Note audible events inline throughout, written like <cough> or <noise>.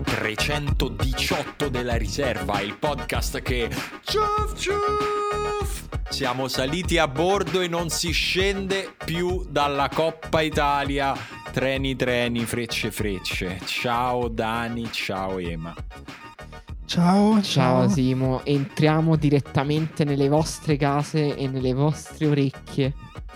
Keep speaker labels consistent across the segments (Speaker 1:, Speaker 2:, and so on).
Speaker 1: 318 della riserva, il podcast che... Ciuf ciuf! Siamo saliti a bordo e non si scende più dalla Coppa Italia. Treni, treni, frecce, frecce. Ciao Dani, ciao Ema.
Speaker 2: Ciao,
Speaker 3: Ciao
Speaker 2: ciao.
Speaker 3: Simo, entriamo direttamente nelle vostre case e nelle vostre orecchie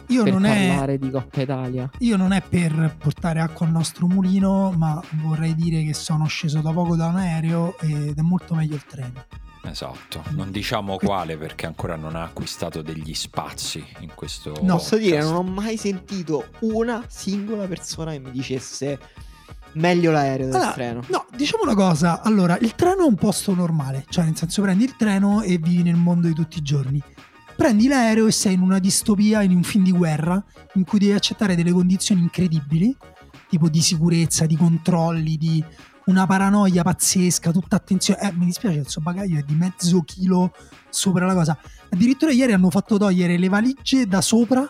Speaker 2: Io
Speaker 3: per
Speaker 2: non, è,
Speaker 3: parlare di Coppa Italia.
Speaker 2: io non è per portare acqua al nostro mulino, ma vorrei dire che sono sceso da poco da un aereo ed è molto meglio il treno.
Speaker 1: Esatto, non diciamo quale perché ancora non ha acquistato degli spazi in questo...
Speaker 2: No.
Speaker 3: Posso dire, non ho mai sentito una singola persona che mi dicesse meglio l'aereo del
Speaker 2: Allora,
Speaker 3: treno.
Speaker 2: No, diciamo una cosa. Allora, il treno è un posto normale, cioè nel senso prendi il treno e vivi nel mondo di tutti i giorni. Prendi l'aereo e sei in una distopia, in un film di guerra, in cui devi accettare delle condizioni incredibili, tipo di sicurezza, di controlli, di una paranoia pazzesca, tutta attenzione. Eh, mi dispiace, il suo bagaglio è di mezzo chilo sopra la cosa. Addirittura ieri hanno fatto togliere le valigie da sopra,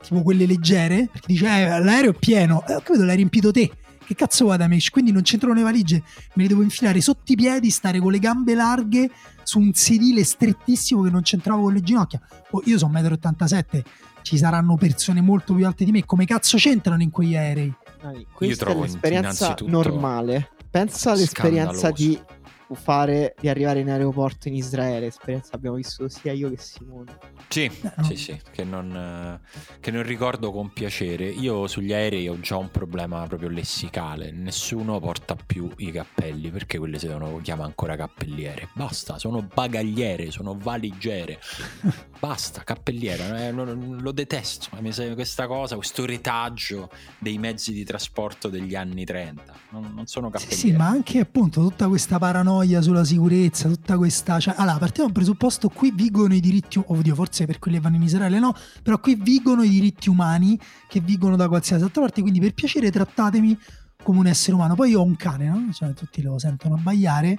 Speaker 2: tipo quelle leggere, perché dice, eh, l'aereo è pieno. Eh, ho capito, l'hai riempito te. Che cazzo vuoi da me? Quindi non c'entrano le valigie, me le devo infilare sotto i piedi, stare con le gambe larghe su un sedile strettissimo che non c'entravo con le ginocchia. Oh, io sono 1,87 m, ci saranno persone molto più alte di me. Come cazzo c'entrano in quegli aerei?
Speaker 3: Dai, Questa è
Speaker 1: trovo
Speaker 3: l'esperienza
Speaker 1: innanzitutto
Speaker 3: normale. Pensa all'esperienza
Speaker 1: scandaloso.
Speaker 3: Di fare di arrivare in aeroporto in Israele. Esperienza abbiamo vissuto sia io che Simone.
Speaker 1: Sì,
Speaker 2: no.
Speaker 1: sì, sì, che non, eh, che non ricordo con piacere. Io sugli aerei ho già un problema proprio lessicale. Nessuno porta più i cappelli perché quelle si devono chiamare ancora cappelliere. Basta, sono bagagliere, sono valigiere. Basta, cappelliere. eh, non- lo detesto. Mi sa- Questa cosa, questo retaggio dei mezzi di trasporto degli anni 30. Non, non sono
Speaker 2: Sì,
Speaker 1: cappelliere.
Speaker 2: sì, ma anche appunto tutta questa paranoia sulla sicurezza, tutta questa... Cioè, allora, partiamo dal presupposto, qui vigono i diritti... Oddio, forse per quelli che vanno in Israele no, però qui vigono i diritti umani che vigono da qualsiasi altra parte, quindi per piacere trattatemi come un essere umano. Poi io ho un cane, no? Cioè, tutti lo sentono abbaiare,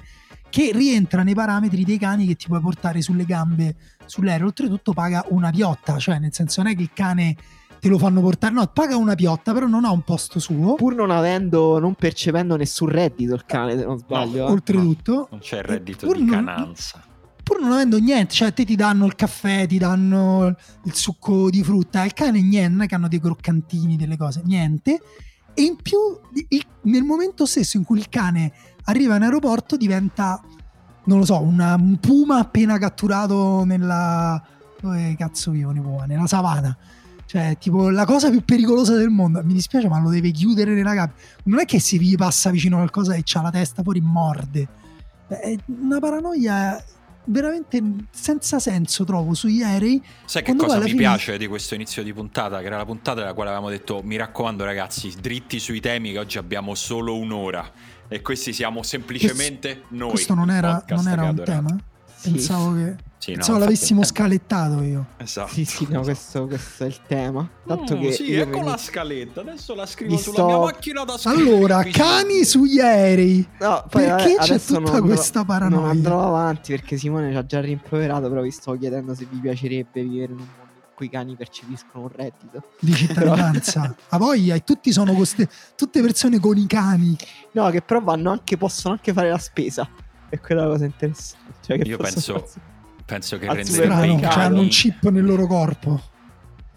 Speaker 2: che rientra nei parametri dei cani che ti puoi portare sulle gambe sull'aereo. Oltretutto paga una piotta, cioè nel senso non è che il cane te lo fanno portare, no, paga una piotta, però non ha un posto suo.
Speaker 3: Pur non avendo, non percependo nessun reddito il cane, se non sbaglio. eh.
Speaker 2: Oltretutto,
Speaker 1: Non c'è il reddito
Speaker 2: Pur
Speaker 1: di
Speaker 2: non-
Speaker 1: cananza.
Speaker 2: pur non avendo niente, cioè a te ti danno il caffè, ti danno il succo di frutta, il cane niente, non è che hanno dei croccantini, delle cose, niente. E in più, il- nel momento stesso in cui il cane arriva in aeroporto, diventa, non lo so, una- un puma appena catturato nella... dove cazzo vivono i puma? Nella savana. Cioè, tipo, la cosa più pericolosa del mondo. Mi dispiace, ma lo deve chiudere nella gabbia. Non è che se vi passa vicino qualcosa e c'ha la testa fuori, morde. È una paranoia veramente senza senso, trovo, sugli aerei.
Speaker 1: Sai che cosa mi
Speaker 2: fine-
Speaker 1: piace di questo inizio di puntata? Che era la puntata nella quale avevamo detto: Mi raccomando, ragazzi, dritti sui temi, che oggi abbiamo solo un'ora. E questi siamo semplicemente noi.
Speaker 2: Questo non era, non era un tema? Pensavo che
Speaker 1: Sì, no,
Speaker 2: pensavo
Speaker 1: infatti-
Speaker 2: l'avessimo scalettato io.
Speaker 1: Esatto.
Speaker 3: Sì, sì, no, questo, questo è il tema. Tanto
Speaker 1: Mm,
Speaker 3: che
Speaker 1: sì, ecco
Speaker 3: veni-
Speaker 1: la scaletta. Adesso la scrivo
Speaker 3: Mi
Speaker 1: sulla
Speaker 3: sto-
Speaker 1: mia macchina da scrivere.
Speaker 2: Allora, cani sugli aerei.
Speaker 3: No, poi,
Speaker 2: Perché c'è tutta
Speaker 3: andrò-
Speaker 2: questa paranoia?
Speaker 3: Non andrò avanti perché Simone ci ha già rimproverato, però vi sto chiedendo se vi piacerebbe vivere in un mondo in cui i cani percepiscono un reddito.
Speaker 2: Di cittadinanza. A voglia, e tutti sono coste- tutte persone con i cani.
Speaker 3: No, che però vanno anche, possono anche fare la spesa. E quella è la cosa interessante. Cioè che
Speaker 1: Io penso-
Speaker 3: farsi-
Speaker 1: Penso che
Speaker 3: Al
Speaker 1: renderebbe
Speaker 2: Strano,
Speaker 1: i,
Speaker 2: cioè hanno
Speaker 1: cani,
Speaker 2: un chip nel loro corpo.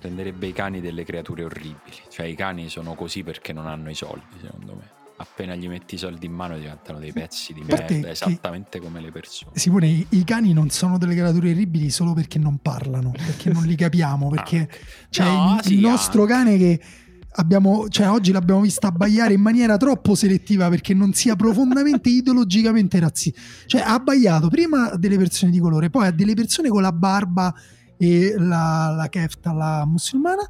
Speaker 1: renderebbe i cani delle creature orribili. Cioè, i cani sono così perché non hanno i soldi, secondo me. appena gli metti i soldi in mano diventano dei pezzi di
Speaker 2: parte
Speaker 1: merda,
Speaker 2: che-
Speaker 1: esattamente come le persone.
Speaker 2: Simone, i, i cani non sono delle creature orribili solo perché non parlano, perché non li capiamo, <laughs> perché c'è
Speaker 1: No,
Speaker 2: il,
Speaker 1: sì,
Speaker 2: il nostro
Speaker 1: anche.
Speaker 2: cane che abbiamo, cioè oggi l'abbiamo vista abbaiare in maniera troppo selettiva perché non sia profondamente <laughs> ideologicamente razzista. Cioè ha abbaiato prima a delle persone di colore, poi a delle persone con la barba e la, la kefta, la musulmana,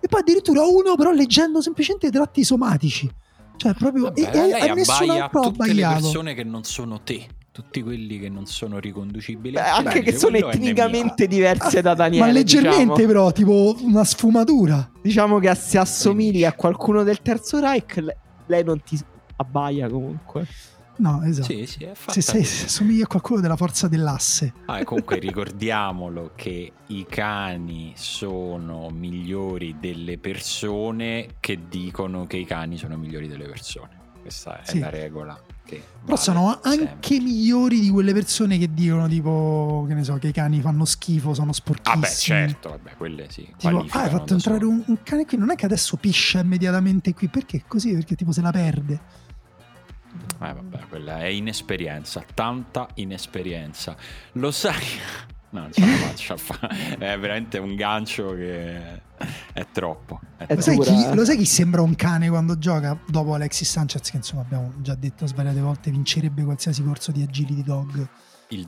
Speaker 2: e poi addirittura uno però leggendo semplicemente tratti somatici. Cioè proprio...
Speaker 1: Vabbè,
Speaker 2: e,
Speaker 1: lei
Speaker 2: a nessun
Speaker 1: abbaia a
Speaker 2: altro ha
Speaker 1: tutte le
Speaker 2: abbaiato.
Speaker 1: persone che non sono te, tutti quelli che non sono riconducibili.
Speaker 3: Beh, anche che sono
Speaker 1: "Quello è
Speaker 3: etnicamente diverse da Daniele.
Speaker 2: Ma leggermente
Speaker 3: diciamo.
Speaker 2: però, tipo una sfumatura.
Speaker 3: Diciamo che se assomigli a qualcuno del terzo Reich, le- lei non ti abbaia comunque.
Speaker 2: No,
Speaker 1: nemico".
Speaker 2: esatto.
Speaker 1: Sì, sì, è fatta
Speaker 2: se sei, se assomigli a qualcuno della forza dell'asse.
Speaker 1: Ah, e comunque <laughs> ricordiamolo che i cani sono migliori delle persone che dicono che i cani sono migliori delle persone. Questa è
Speaker 2: Sì.
Speaker 1: la regola. Che
Speaker 2: Però
Speaker 1: vale
Speaker 2: sono
Speaker 1: sempre.
Speaker 2: anche migliori di quelle persone che dicono tipo, che ne so, che i cani fanno schifo, sono
Speaker 1: Ah,
Speaker 2: sporchissimi.
Speaker 1: beh, certo, vabbè, quelle sì.
Speaker 2: Tipo, ah, hai fatto entrare un, un cane qui, non è che adesso piscia immediatamente qui, perché così? Perché tipo se la perde.
Speaker 1: Eh, vabbè, quella è inesperienza, tanta inesperienza. Lo sai? No, non ce la faccio a fare. È veramente un gancio che è troppo. È
Speaker 3: È
Speaker 2: Lo sai, chi,
Speaker 3: eh.
Speaker 2: lo sai chi sembra un cane quando gioca? Dopo Alexis Sanchez, che insomma abbiamo già detto svariate volte, vincerebbe qualsiasi corso di agility dog.
Speaker 1: il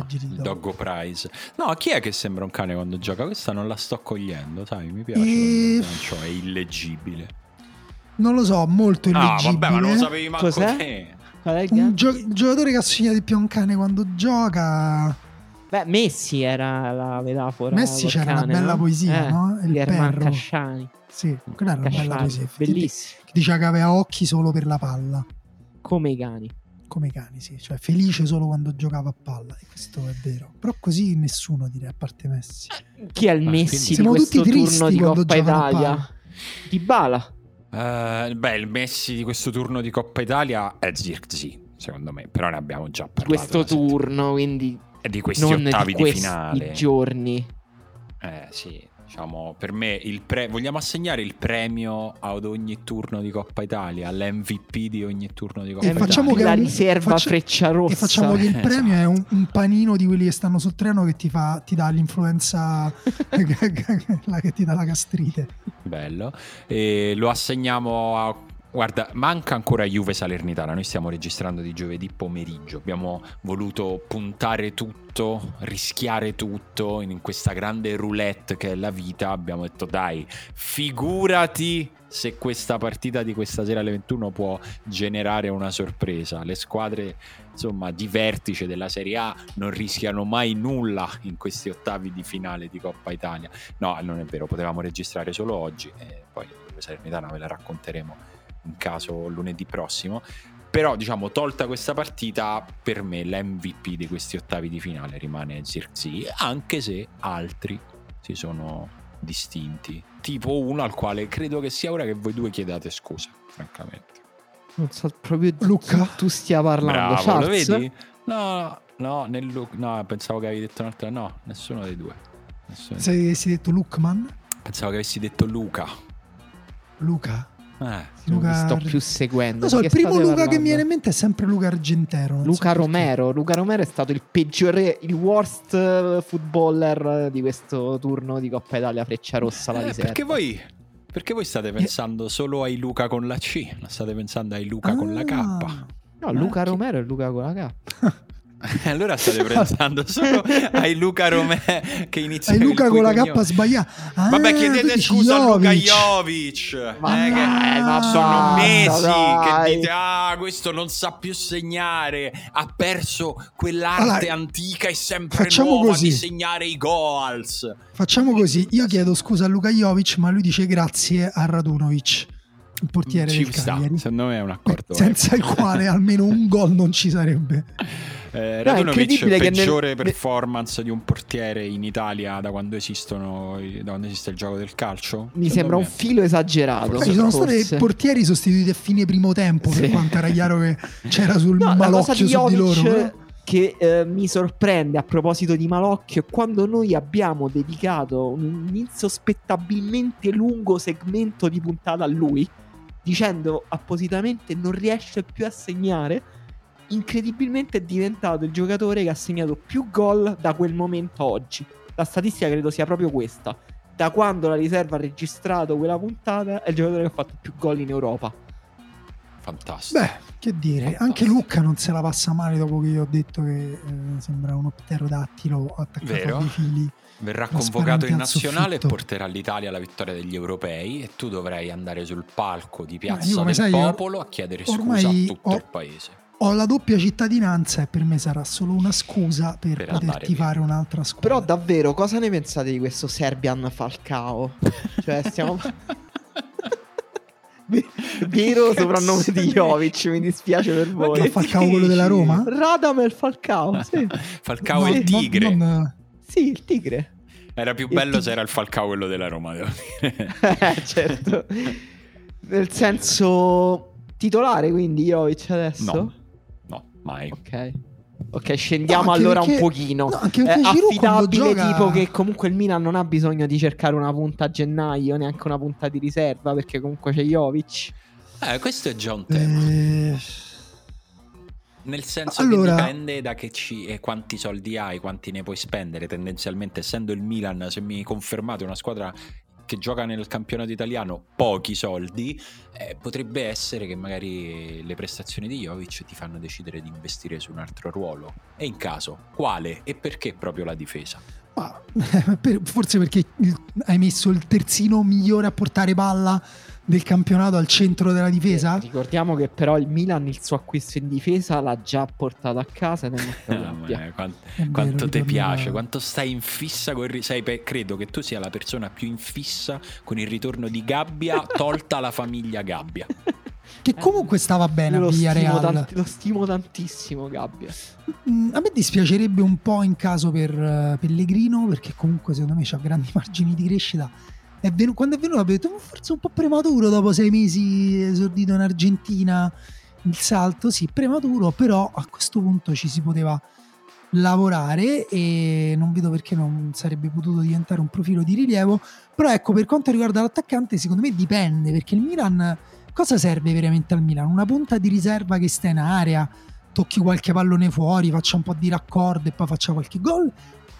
Speaker 2: agility
Speaker 1: il
Speaker 2: dog.
Speaker 1: doggo prize. No, chi è che sembra un cane quando gioca? Questa non la sto cogliendo, sai, mi piace.
Speaker 2: E-
Speaker 1: gancio è illeggibile.
Speaker 2: Non lo so, molto
Speaker 1: Ah,
Speaker 2: illeggibile.
Speaker 1: vabbè, ma non lo sapevi manco
Speaker 3: Cos'è?
Speaker 1: te.
Speaker 3: Qual è il
Speaker 2: un, gio- giocatore che assomiglia di più a un cane quando gioca.
Speaker 3: Beh, Messi era la metafora.
Speaker 2: Messi c'era una
Speaker 3: cane,
Speaker 2: bella
Speaker 3: no?
Speaker 2: poesia,
Speaker 3: Eh,
Speaker 2: no? Il
Speaker 3: di Erman
Speaker 2: perro.
Speaker 3: Casciani.
Speaker 2: Sì, quella era una bella poesia.
Speaker 3: bellissimo.
Speaker 2: Che diceva che aveva occhi solo per la palla.
Speaker 3: Come i cani.
Speaker 2: Come i cani, sì. Cioè, felice solo quando giocava a palla. E questo è vero. Però così nessuno direi, a parte Messi.
Speaker 3: Chi è il
Speaker 1: Ma
Speaker 3: Messi
Speaker 1: quindi-
Speaker 3: di
Speaker 2: Siamo
Speaker 3: questo
Speaker 2: tutti tristi
Speaker 3: turno di
Speaker 2: quando
Speaker 3: Coppa Italia? Di Bala.
Speaker 1: Eh, beh, il Messi di questo turno di Coppa Italia è Zirkzee, secondo me. Però ne abbiamo già parlato.
Speaker 3: questo
Speaker 1: la settimana-
Speaker 3: turno, quindi
Speaker 1: di questi
Speaker 3: non
Speaker 1: ottavi
Speaker 3: di
Speaker 1: di,
Speaker 3: questi
Speaker 1: finale.
Speaker 3: giorni.
Speaker 1: Eh sì, diciamo, per me il pre- vogliamo assegnare il premio ad ogni turno di Coppa Italia, all'MVP di ogni turno di Coppa
Speaker 2: E
Speaker 1: Italia.
Speaker 2: facciamo che
Speaker 3: la
Speaker 2: un-
Speaker 3: riserva
Speaker 2: faccia-
Speaker 3: freccia rossa.
Speaker 2: E facciamo che il
Speaker 1: Esatto.
Speaker 2: premio è un, un panino di quelli che stanno sul treno che ti, fa, ti dà l'influenza, <laughs> <laughs> la che ti dà la gastrite.
Speaker 1: Bello. E lo assegniamo a... Guarda, manca ancora Juve Salernitana. Noi stiamo registrando di giovedì pomeriggio. Abbiamo voluto puntare tutto, rischiare tutto in questa grande roulette che è la vita. Abbiamo detto, dai, figurati se questa partita di questa sera alle 21 può generare una sorpresa. Le squadre, insomma, di vertice della Serie A non rischiano mai nulla in questi ottavi di finale di Coppa Italia. No, non è vero, potevamo registrare solo oggi e poi Salernitana ve la racconteremo in caso lunedì prossimo. Però, diciamo, tolta questa partita, per me l'MVP di questi ottavi di finale rimane Zirkzee, anche se altri si sono distinti. Tipo uno al quale credo che sia ora che voi due chiedate scusa, francamente.
Speaker 3: Non so proprio di
Speaker 2: Luca?
Speaker 3: tu stia parlando.
Speaker 1: Bravo, lo vedi? No, no, nel no, pensavo che avevi detto un'altra. No, nessuno dei due. Nessuno dei due.
Speaker 2: Se si è detto Lukman,
Speaker 1: Pensavo che avessi detto Luca.
Speaker 2: Luca.
Speaker 1: Eh.
Speaker 3: Non
Speaker 2: Luca
Speaker 3: sto più seguendo.
Speaker 2: Non so, il primo Luca che mi
Speaker 3: parlando?
Speaker 2: viene in mente è sempre Luca Argentero. so
Speaker 3: Luca
Speaker 2: perché.
Speaker 3: Romero. Luca Romero è stato il peggiore, il worst eh, footballer di questo turno di Coppa Italia Freccia Rossa. La
Speaker 1: Eh, perché voi perché voi state pensando solo ai Luca con la C, non state pensando ai Luca con la K.
Speaker 2: Ah.
Speaker 3: No, Luca Romero e Luca con la K. <laughs> <laughs>
Speaker 1: allora state pensando <laughs> solo ai Luca Romè che inizia
Speaker 2: Hai Luca con la K sbagliata. Ah,
Speaker 1: Vabbè, chiedete scusa a Luca
Speaker 2: Jovic.
Speaker 1: Jovic.
Speaker 3: Ma
Speaker 1: eh, che
Speaker 2: dai, ma
Speaker 1: sono mesi
Speaker 3: dai.
Speaker 1: che dite: Ah, questo non sa più segnare. Ha perso quell'arte
Speaker 2: Allora,
Speaker 1: antica e sempre
Speaker 2: facciamo
Speaker 1: nuova
Speaker 2: così.
Speaker 1: di segnare i goals.
Speaker 2: Facciamo così, io chiedo scusa a Luca Jovic, ma lui dice grazie a Radunovic, il portiere
Speaker 1: Ci
Speaker 2: del
Speaker 1: sta,
Speaker 2: Cagliari.
Speaker 1: secondo me è un accordo.
Speaker 2: Senza il quale almeno un gol non ci sarebbe. <laughs>
Speaker 1: Eh,
Speaker 3: No, è
Speaker 1: Radunovic
Speaker 3: incredibile che nel-
Speaker 1: peggiore
Speaker 3: ne-
Speaker 1: performance di un portiere in Italia da quando esistono da quando esiste il gioco del calcio?
Speaker 3: Mi sembra
Speaker 1: me.
Speaker 3: un filo esagerato.
Speaker 2: Ci sono stati portieri sostituiti a fine primo tempo, per
Speaker 3: Sì.
Speaker 2: quanto era chiaro che c'era sul
Speaker 3: No, la cosa
Speaker 2: malocchio
Speaker 3: di
Speaker 2: su di loro. Però-
Speaker 3: che eh, mi sorprende a proposito di Malocchio è quando noi abbiamo dedicato un insospettabilmente lungo segmento di puntata a lui dicendo appositamente non riesce più a segnare, incredibilmente è diventato il giocatore che ha segnato più gol da quel momento a oggi. La statistica credo sia proprio questa. Da quando la riserva ha registrato quella puntata, è il giocatore che ha fatto più gol in Europa.
Speaker 1: Fantastico.
Speaker 2: Beh, che dire,
Speaker 1: Fantastico.
Speaker 2: anche Lucca non se la passa male dopo che io ho detto che eh, sembra un pterodattilo attaccato
Speaker 1: Vero.
Speaker 2: a dei fili.
Speaker 1: Verrà convocato in
Speaker 2: al
Speaker 1: nazionale e porterà l'Italia alla vittoria degli europei e tu dovrai andare sul palco di Piazza
Speaker 2: come
Speaker 1: del
Speaker 2: io
Speaker 1: Popolo a chiedere scusa a tutto
Speaker 2: ho-
Speaker 1: il paese.
Speaker 2: Ho la doppia cittadinanza e per me sarà solo una scusa per,
Speaker 1: Per
Speaker 2: poter
Speaker 1: andare
Speaker 2: tifare un'altra squadra.
Speaker 3: Però davvero, cosa ne pensate di questo Serbian Falcao? Cioè, stiamo... <laughs> Vero soprannome di Jovic, mi dispiace per voi.
Speaker 2: Ma Falcao quello della Roma?
Speaker 3: Radamel Falcao, <laughs> sì.
Speaker 1: Falcao e il Tigre.
Speaker 2: non-
Speaker 3: Sì, il tigre.
Speaker 1: Era più
Speaker 3: il
Speaker 1: bello
Speaker 3: Tigre.
Speaker 1: se era il Falcao quello della Roma, devo dire. <laughs>
Speaker 3: Eh, certo. Nel senso titolare, quindi Jovic adesso?
Speaker 1: No, mai.
Speaker 3: Ok. Ok, scendiamo
Speaker 2: No,
Speaker 3: allora
Speaker 2: perché-
Speaker 3: un pochino.
Speaker 2: no, anche perché Giroud quando
Speaker 3: affidabile
Speaker 2: gioca-
Speaker 3: tipo che comunque il Milan non ha bisogno di cercare una punta a gennaio, neanche una punta di riserva, perché comunque c'è Jovic.
Speaker 1: Eh, questo è già un tema.
Speaker 2: Eh,
Speaker 1: Nel senso
Speaker 2: Allora-
Speaker 1: che dipende da che ci, e quanti soldi hai, quanti ne puoi spendere. Tendenzialmente, essendo il Milan, se mi confermate una squadra che gioca nel campionato italiano, pochi soldi, eh, potrebbe essere che magari le prestazioni di Jovic ti fanno decidere di investire su un altro ruolo. E in caso, quale e perché proprio la difesa?
Speaker 2: ma- <laughs> forse perché hai messo il terzino migliore a portare palla del campionato al centro della difesa?
Speaker 3: Ricordiamo che però il Milan il suo acquisto in difesa l'ha già portato a casa <laughs>
Speaker 1: ma, eh, quan-
Speaker 2: È vero,
Speaker 1: quanto ti
Speaker 2: ritorno
Speaker 1: piace, quanto stai in fissa con il ri- sei pe- credo che tu sia la persona più in fissa con il ritorno di Gabbia, <laughs> tolta la famiglia Gabbia.
Speaker 2: Che comunque stava bene
Speaker 3: Io
Speaker 2: a
Speaker 3: lo stimo,
Speaker 2: Villarreal.
Speaker 3: tanti- lo stimo tantissimo, Gabbia.
Speaker 2: Mm, A me dispiacerebbe un po' in caso per eh, Pellegrino, perché comunque secondo me ha grandi <laughs> margini di crescita. È venu- quando è venuto abbiamo detto "Ma forse un po' prematuro dopo sei mesi esordito in Argentina il salto, sì, prematuro, però a questo punto ci si poteva lavorare e non vedo perché non sarebbe potuto diventare un profilo di rilievo. Però ecco, per quanto riguarda l'attaccante, secondo me dipende, perché il Milan cosa serve veramente al Milan? Una punta di riserva che sta in area, tocchi qualche pallone fuori, faccia un po' di raccordo e poi faccia qualche gol?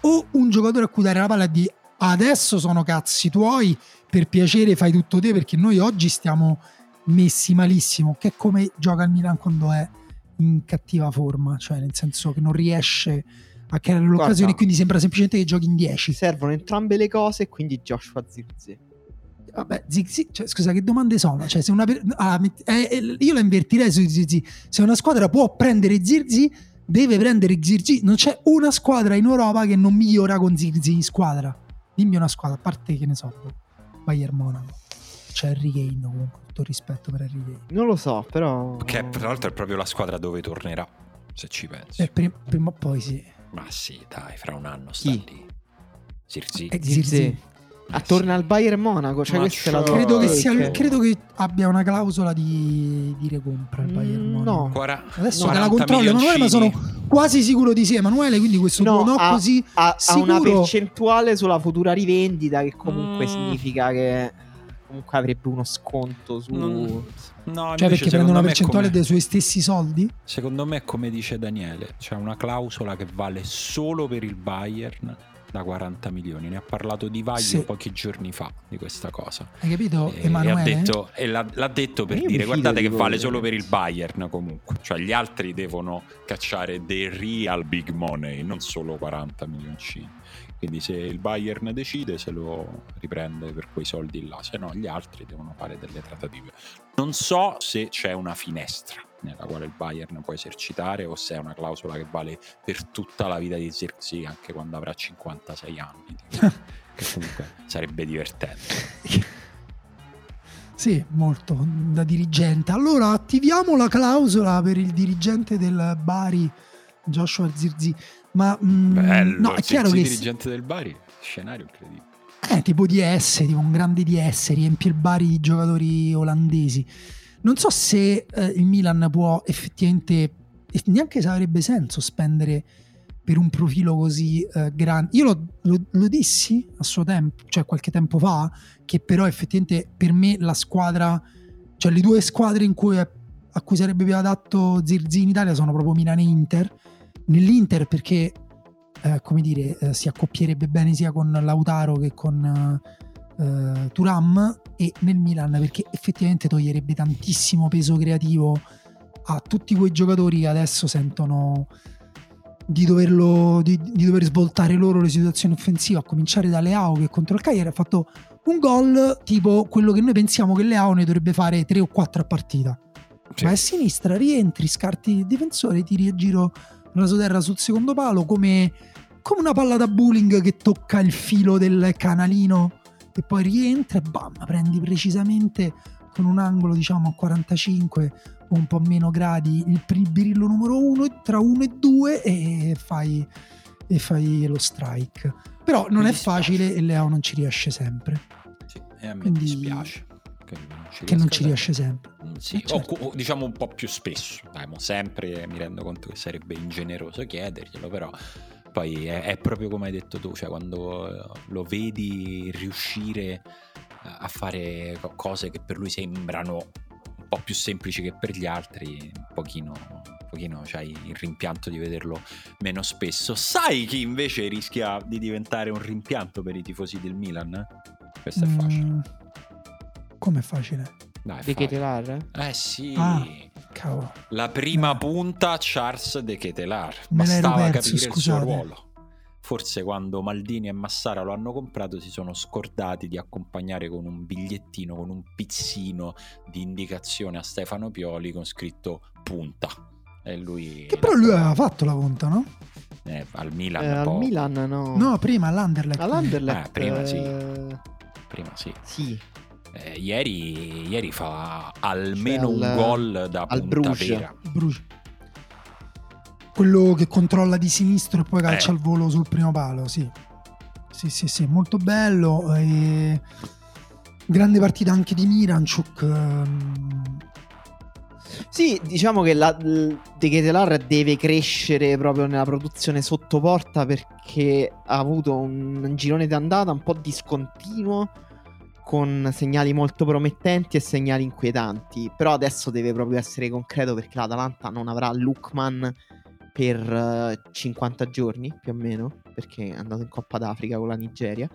Speaker 2: O un giocatore a cui dare la palla di adesso sono cazzi tuoi, per piacere fai tutto te perché noi oggi stiamo messi malissimo, che è come gioca il Milan quando è in cattiva forma, cioè nel senso che non riesce a creare l'occasione
Speaker 3: Guarda.
Speaker 2: quindi sembra semplicemente che giochi in 10.
Speaker 3: Ci servono entrambe le cose, quindi Joshua Zirze.
Speaker 2: Vabbè, Zigzi, cioè, scusa, che domande sono? Cioè, se una ah, eh, eh, io la invertirei su Zirzi. Se una squadra può prendere Zirzi, deve prendere Zirzi. Non c'è una squadra in Europa che non migliora con Zirzi in squadra. Dimmi una squadra, a parte che ne so, Bayern Monaco. C'è Harry Kane comunque, tutto rispetto per Harry Kane.
Speaker 3: Non lo so, però...
Speaker 1: Che tra l'altro è proprio la squadra dove tornerà, se ci pensi.
Speaker 2: Eh, prim- prima o poi sì.
Speaker 1: Ma sì, dai, fra un anno sta
Speaker 3: Chi?
Speaker 1: lì. Zirzi.
Speaker 2: Eh,
Speaker 3: Zirze.
Speaker 2: Zirzi.
Speaker 3: Torna al Bayern Monaco, cioè
Speaker 1: Ma
Speaker 3: questa è la.
Speaker 2: Credo che, sia, credo che abbia una clausola di, di recompra il Bayern
Speaker 3: Mm,
Speaker 2: Monaco.
Speaker 3: no.
Speaker 1: Quara-
Speaker 2: Adesso te la
Speaker 1: 40
Speaker 2: controllo Emanuele, ma sono quasi sicuro di sì Emanuele, quindi questo
Speaker 3: No,
Speaker 2: no
Speaker 3: ha-
Speaker 2: così
Speaker 3: ha, ha una percentuale sulla futura rivendita che comunque
Speaker 1: Mm.
Speaker 3: significa che comunque avrebbe uno sconto su...
Speaker 1: Non- No,
Speaker 2: Cioè perché prende una percentuale
Speaker 1: come-
Speaker 2: dei suoi stessi soldi?
Speaker 1: Secondo me è come dice Daniele, c'è una clausola che vale solo per il Bayern da 40 milioni. Ne ha parlato Di Vaglio
Speaker 2: Sì.
Speaker 1: pochi giorni fa di questa cosa.
Speaker 2: Hai capito
Speaker 1: E, e ha
Speaker 2: Emanuele?
Speaker 1: detto, e l'ha, l'ha detto per
Speaker 3: Io
Speaker 1: dire guardate che
Speaker 3: voi,
Speaker 1: vale solo per il
Speaker 3: ragazzi."
Speaker 1: Bayern comunque. Cioè gli altri devono cacciare dei real big money, non solo 40 milioncini. Quindi se il Bayern decide se lo riprende per quei soldi là, se no gli altri devono fare delle trattative. Non so se c'è una finestra nella quale il Bayern può esercitare o se è una clausola che vale per tutta la vita di Zirkzee anche quando avrà 56 anni. <laughs> che comunque sarebbe divertente.
Speaker 2: Sì, molto da dirigente. Allora attiviamo la clausola per il dirigente del Bari, Joshua Zirzi. Ma mm,
Speaker 1: Bello,
Speaker 2: no, è chiaro che
Speaker 1: dirigente del Bari, scenario incredibile.
Speaker 2: è tipo DS, tipo un grande DS, riempie il Bari di giocatori olandesi. Non so se eh, il Milan può effettivamente, neanche se avrebbe senso spendere per un profilo così eh, grande. Io lo, lo- lo dissi a suo tempo, cioè qualche tempo fa, che però effettivamente per me la squadra, Cioè le due squadre cui, a cui sarebbe più adatto Zirzi in Italia sono proprio Milan e Inter. Nell'Inter perché, eh, come dire, eh, si accoppierebbe bene sia con Lautaro che con eh, Turam e nel Milan perché effettivamente toglierebbe tantissimo peso creativo a tutti quei giocatori che adesso sentono di, doverlo, di, di dover svoltare loro le situazioni offensive, a cominciare da Leao che contro il Cagliari ha fatto un gol tipo quello che noi pensiamo che Leao ne dovrebbe fare 3 o 4 a partita.
Speaker 1: Sì.
Speaker 2: Ma a sinistra rientri, scarti il difensore, tiri a giro rasoterra sul secondo palo come, come una palla da bowling che tocca il filo del canalino e poi rientra e bam, prendi precisamente con un angolo diciamo a 45 o un po' meno gradi il birillo numero 1 tra 1 e 2 e fai, e fai lo strike. Però non
Speaker 1: Mi
Speaker 2: è
Speaker 1: dispiace.
Speaker 2: facile e Leo non ci riesce sempre.
Speaker 1: Sì, e a me
Speaker 2: Quindi-
Speaker 1: dispiace. Che non ci,
Speaker 2: Che non ci riesce sempre.
Speaker 1: Mm, Sì,
Speaker 2: Eh, certo.
Speaker 1: o, o diciamo un po' più spesso. Dai, mo sempre mi rendo conto che sarebbe ingeneroso chiederglielo, però poi è, è proprio come hai detto tu, cioè quando eh, lo vedi riuscire a fare co- cose che per lui sembrano un po' più semplici che per gli altri, un pochino, un pochino c'hai il rimpianto di vederlo meno spesso. Sai chi invece rischia di diventare un rimpianto per i tifosi del Milan? Questo è facile.
Speaker 2: Mm, Com'è facile?
Speaker 1: Dai,
Speaker 3: De. Ketelar?
Speaker 1: Eh sì.
Speaker 2: Ah. Cavolo.
Speaker 1: La prima punta Charles De Ketelar. Bastava
Speaker 2: perso,
Speaker 1: capire il suo
Speaker 2: scusate.
Speaker 1: ruolo. Forse quando Maldini e Massara lo hanno comprato si sono scordati di accompagnare con un bigliettino, con un pizzino di indicazione a Stefano Pioli con scritto punta. E lui...
Speaker 2: Che però lui aveva fatto la punta, no?
Speaker 1: eh, al Milan
Speaker 3: Eh, al. Milan no.
Speaker 2: No, prima all'Anderlecht.
Speaker 3: All'Anderlecht.
Speaker 1: Eh, prima sì. Prima sì.
Speaker 3: sì.
Speaker 1: Eh, ieri, ieri fa almeno
Speaker 3: Cioè,
Speaker 1: un
Speaker 3: al-
Speaker 1: gol da
Speaker 3: al
Speaker 1: punta
Speaker 3: Bruges.
Speaker 1: vera.
Speaker 2: Bruce. Quello che controlla di sinistro e poi calcia
Speaker 1: Eh.
Speaker 2: al volo sul primo palo, sì. Sì, sì, sì, molto bello. e Grande partita anche di Miranchuk. ehm,
Speaker 3: Sì, diciamo che la, De Ketelar deve crescere proprio nella produzione sotto porta perché ha avuto un, un girone d'andata un po' discontinuo con segnali molto promettenti e segnali inquietanti. Però adesso deve proprio essere concreto perché l'Atalanta non avrà Lukman per eh, 50 giorni più o meno perché è andato in Coppa d'Africa con la Nigeria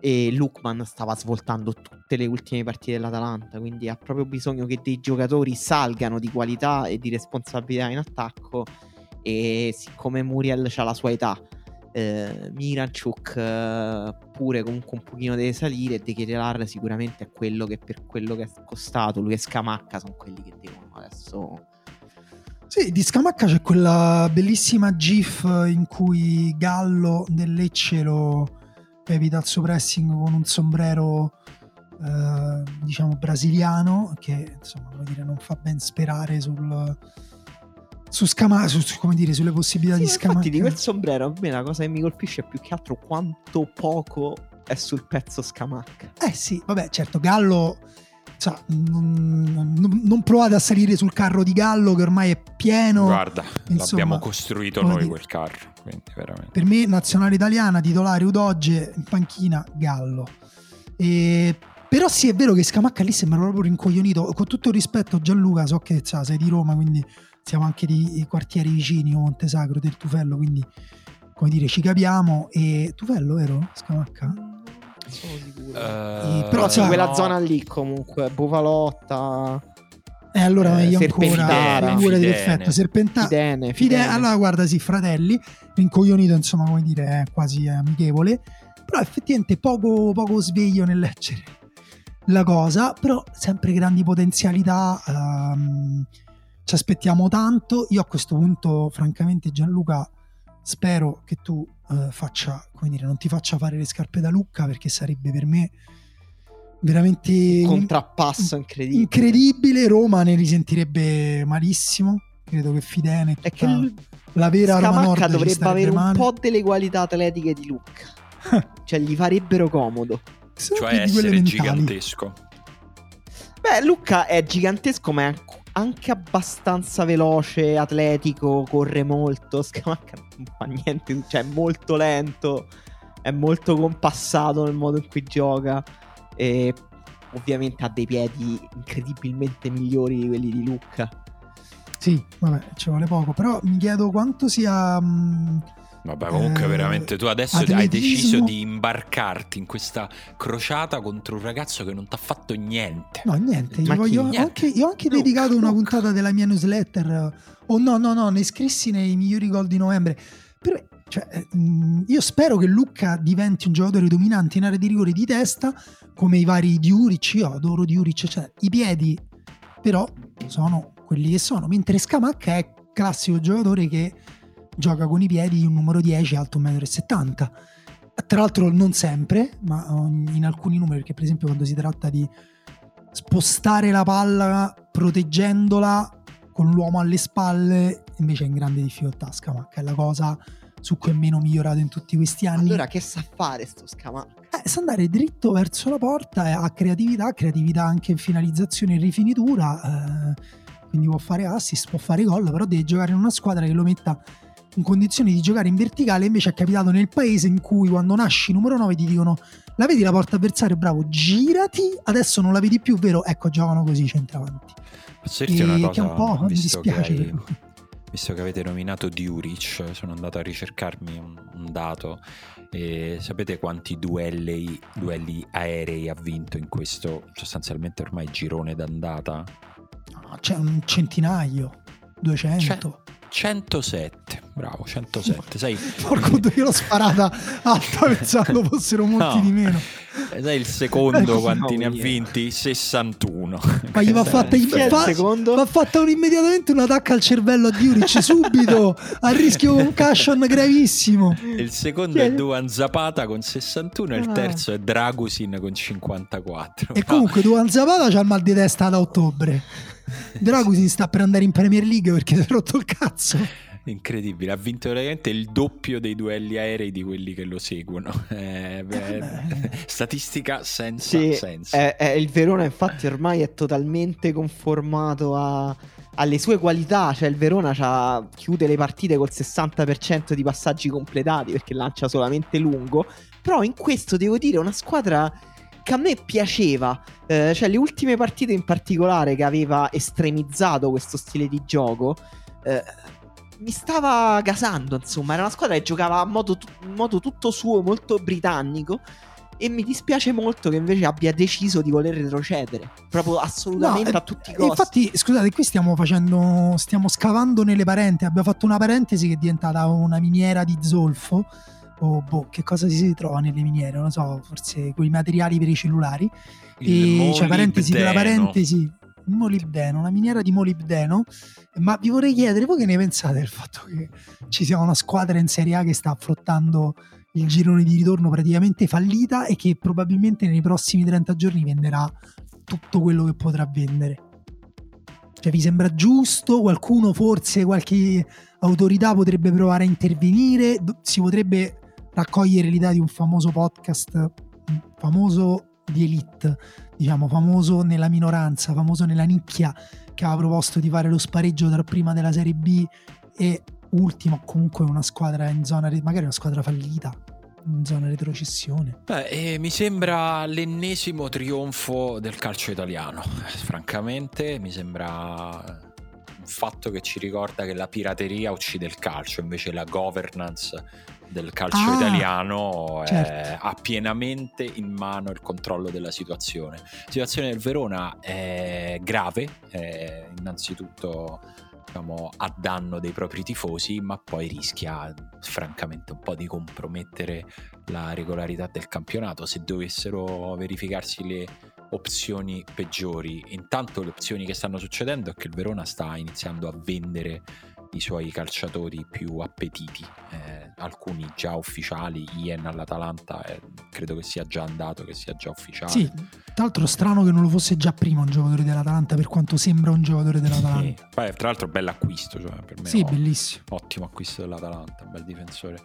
Speaker 3: e Lukman stava svoltando tutte le ultime partite dell'Atalanta, quindi ha proprio bisogno che dei giocatori salgano di qualità e di responsabilità in attacco e siccome Muriel ha la sua età, eh, Miranchuk eh, pure comunque un pochino deve salire, De Ketelar sicuramente è quello che per quello che è costato, lui e Scamacca sono quelli che devono adesso...
Speaker 2: Sì, di Scamacca c'è quella bellissima gif in cui Gallo del Lecce lo evita il suo pressing con un sombrero eh, diciamo brasiliano che insomma dire non fa ben sperare sul su Scamacca su, su- come dire sulle possibilità
Speaker 3: Sì,
Speaker 2: di
Speaker 3: ma
Speaker 2: Scamacca
Speaker 3: infatti di quel sombrero a me la cosa che mi colpisce è più che altro quanto poco è sul pezzo Scamacca.
Speaker 2: Eh sì, vabbè, certo, Gallo. cioè, non, non- non provate a salire sul carro di Gallo che ormai è pieno.
Speaker 1: Guarda,
Speaker 2: insomma,
Speaker 1: l'abbiamo costruito noi
Speaker 2: dire-
Speaker 1: quel carro. Quindi veramente.
Speaker 2: Per me, nazionale italiana, titolare Udoge, in panchina Gallo. E- Però sì, è vero che Scamacca lì sembra proprio rincoglionito. Con tutto il rispetto, Gianluca, so che sa, sei di Roma, quindi siamo anche di di quartieri vicini, Montesagro, del Tufello, quindi come dire, ci capiamo. E Tufello, vero? Scamacca?
Speaker 3: Non sono sicuro.
Speaker 1: Eh,
Speaker 2: però, cioè,
Speaker 3: quella
Speaker 1: no.
Speaker 3: zona lì comunque, Bufalotta,
Speaker 2: E allora
Speaker 3: Eh,
Speaker 2: meglio ancora,
Speaker 3: Serpentara,
Speaker 2: figurati
Speaker 1: Fidene.
Speaker 2: perfetto. Serpentara,
Speaker 3: Fidene,
Speaker 2: Fide-
Speaker 3: Fidene.
Speaker 2: allora guarda sì, fratelli, rincoglionito insomma come dire è quasi amichevole, però effettivamente poco, poco sveglio nel leggere la cosa, però sempre grandi potenzialità, ehm, ci aspettiamo tanto, io a questo punto francamente Gianluca spero che tu eh, faccia, come dire, non ti faccia fare le scarpe da Lucca perché sarebbe per me veramente un-
Speaker 3: contrappasso incredibile.
Speaker 2: incredibile, Roma ne risentirebbe malissimo, credo che Fidene
Speaker 3: È che il-
Speaker 2: la vera Roma Nord
Speaker 3: Scamacca dovrebbe avere un
Speaker 2: male.
Speaker 3: po' delle qualità atletiche di Lucca. <laughs> cioè, gli farebbero comodo.
Speaker 2: Sono
Speaker 1: Cioè essere
Speaker 2: mentali.
Speaker 1: gigantesco.
Speaker 3: Beh, Lucca è gigantesco, ma è anche abbastanza veloce, atletico, corre molto. <laughs> Scamacca non fa niente, cioè è molto lento, è molto compassato nel modo in cui gioca. E ovviamente ha dei piedi incredibilmente migliori di quelli di Lucca.
Speaker 2: Sì, vabbè, ci vuole poco, però mi chiedo quanto sia... Mh,
Speaker 1: Vabbè, comunque
Speaker 2: eh,
Speaker 1: veramente tu adesso
Speaker 2: atletismo-
Speaker 1: hai deciso di imbarcarti in questa crociata contro un ragazzo che non ti ha fatto niente.
Speaker 2: No, niente, io, voglio- ho
Speaker 1: Niente.
Speaker 2: anche, io ho anche
Speaker 1: Luca,
Speaker 2: dedicato una
Speaker 1: Luca.
Speaker 2: puntata della mia newsletter. Oh no, no, no, ne iscrissi nei migliori gol di novembre. Però, cioè, mh, io spero che Lucca diventi un giocatore dominante in area di rigore di testa, come i vari Diuric. Io adoro Diuric, cioè, i piedi però sono quelli che sono. Mentre Scamacca è classico giocatore che gioca con i piedi un numero 10 alto 1,70 m. Tra l'altro non sempre, ma in alcuni numeri, perché per esempio quando si tratta di spostare la palla proteggendola con l'uomo alle spalle, invece è in grande difficoltà Scamacca, è la cosa su cui è meno migliorato in tutti questi anni.
Speaker 3: Allora, che sa fare sto Scamacca?
Speaker 2: Eh, sa andare dritto verso la porta, eh, ha creatività, creatività anche in finalizzazione e rifinitura, eh, quindi può fare assist, può fare gol, però deve giocare in una squadra che lo metta in condizioni di giocare in verticale, invece è capitato nel paese in cui quando nasci numero 9 ti dicono la vedi la porta avversaria, bravo, girati, adesso non la vedi più, vero? Ecco, giocano così i centravanti.
Speaker 1: Posso dirti una cosa?
Speaker 2: che un po' mi
Speaker 1: visto, che
Speaker 2: dispiace.
Speaker 1: hai- visto che avete nominato Diuric, sono andato a ricercarmi un, un dato e sapete quanti duelli, duelli aerei ha vinto in questo sostanzialmente ormai girone d'andata?
Speaker 2: No, C'è un centinaio, 200.
Speaker 1: 107, bravo, 107. Sai, <laughs>
Speaker 2: Porco Dio, io l'ho sparata alta <laughs> pensando fossero molti
Speaker 1: No.
Speaker 2: di meno.
Speaker 1: sai il secondo
Speaker 2: No,
Speaker 1: quanti ne ha vinti? 61.
Speaker 2: Ma gli va fatta, fa-
Speaker 3: secondo?
Speaker 2: va fatta un- immediatamente un attacco al cervello a Diuric <laughs> subito a rischio concussion gravissimo.
Speaker 1: Il secondo
Speaker 3: è?
Speaker 1: è Duan Zapata con 61 e il
Speaker 3: Ah.
Speaker 1: terzo è Dragusin con 54.
Speaker 2: E comunque Duan Zapata c'ha il mal di testa da ottobre. Dragusin sta per andare in Premier League perché <laughs> si è rotto il cazzo.
Speaker 1: Incredibile, ha vinto veramente il doppio dei duelli aerei di quelli che lo seguono. <laughs> Eh, beh,
Speaker 2: beh.
Speaker 1: statistica senza
Speaker 3: Sì,
Speaker 1: senso.
Speaker 3: è- è- il Verona infatti ormai è totalmente conformato a- alle sue qualità, cioè il Verona c'ha- chiude le partite col 60% di passaggi completati perché lancia solamente lungo, però in questo devo dire è una squadra che a me piaceva, Eh, cioè le ultime partite in particolare che aveva estremizzato questo stile di gioco. eh, mi stava gasando, insomma, era una squadra che giocava a modo, tu- in modo tutto suo, molto britannico. E mi dispiace molto che invece abbia deciso di voler retrocedere. Proprio assolutamente
Speaker 2: No,
Speaker 3: a tutti i
Speaker 2: E
Speaker 3: costi.
Speaker 2: infatti, scusate, qui stiamo facendo, stiamo scavando nelle parenti. Abbiamo fatto una parentesi che è diventata una miniera di zolfo. O boh, che cosa si trova nelle miniere? Non lo so, forse quei materiali per i cellulari.
Speaker 1: Il
Speaker 2: E cioè, parentesi della
Speaker 1: molibdeno.
Speaker 2: parentesi. Molibdeno, una miniera di molibdeno. Ma vi vorrei chiedere, voi che ne pensate del fatto che ci sia una squadra in Serie A che sta affrontando il girone di ritorno praticamente fallita e che probabilmente nei prossimi 30 giorni venderà tutto quello che potrà vendere? Cioè, vi sembra giusto? Qualcuno, forse qualche autorità potrebbe provare a intervenire? Si potrebbe raccogliere l'idea di un famoso podcast, mm, famoso di elite, diciamo, famoso nella minoranza, famoso nella nicchia, che aveva proposto di fare lo spareggio tra prima della Serie B e ultima, comunque una squadra in zona, magari una squadra fallita, in zona retrocessione.
Speaker 1: Beh, eh, mi sembra l'ennesimo trionfo del calcio italiano. Francamente, mi sembra un fatto che ci ricorda che la pirateria uccide il calcio, invece la governance del calcio
Speaker 2: Ah,
Speaker 1: italiano
Speaker 2: certo.
Speaker 1: ha pienamente in mano il controllo della situazione. La situazione del Verona è grave, è innanzitutto diciamo, a danno dei propri tifosi, ma poi rischia francamente un po' di compromettere la regolarità del campionato se dovessero verificarsi le opzioni peggiori. Intanto le opzioni che stanno succedendo è che il Verona sta iniziando a vendere i suoi calciatori più appetiti, eh, alcuni già ufficiali, Ian all'Atalanta eh, credo che sia già andato, che sia già ufficiale.
Speaker 2: Sì, tra l'altro strano che non lo fosse già prima un giocatore dell'Atalanta, per quanto sembra un giocatore
Speaker 1: Sì.
Speaker 2: dell'Atalanta.
Speaker 1: Poi, tra l'altro bell'acquisto, cioè, per me
Speaker 2: Sì,
Speaker 1: no.
Speaker 2: bellissimo.
Speaker 1: ottimo acquisto dell'Atalanta, un bel difensore.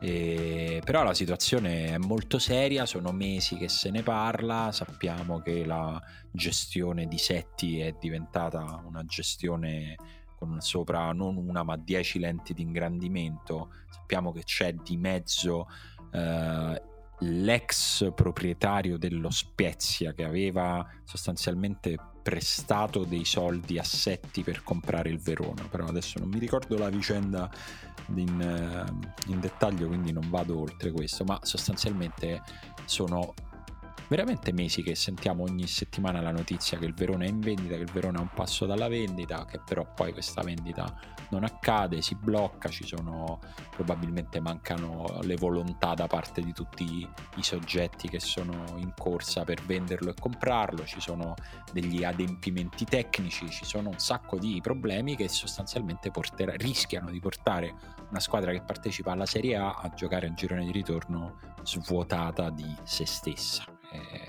Speaker 1: E- però la situazione è molto seria, sono mesi che se ne parla, sappiamo che la gestione di Setti è diventata una gestione con sopra non una ma dieci lenti di ingrandimento, sappiamo che c'è di mezzo eh, l'ex proprietario dello Spezia che aveva sostanzialmente prestato dei soldi assetti per comprare il Verona, però adesso non mi ricordo la vicenda in, eh, in dettaglio, quindi non vado oltre questo, ma sostanzialmente sono veramente mesi che sentiamo ogni settimana la notizia che il Verona è in vendita, che il Verona è un passo dalla vendita, che però poi questa vendita non accade, si blocca, ci sono probabilmente mancano le volontà da parte di tutti i soggetti che sono in corsa per venderlo e comprarlo, ci sono degli adempimenti tecnici, ci sono un sacco di problemi che sostanzialmente porterà, rischiano di portare una squadra che partecipa alla Serie A a giocare un girone di ritorno svuotata di se stessa è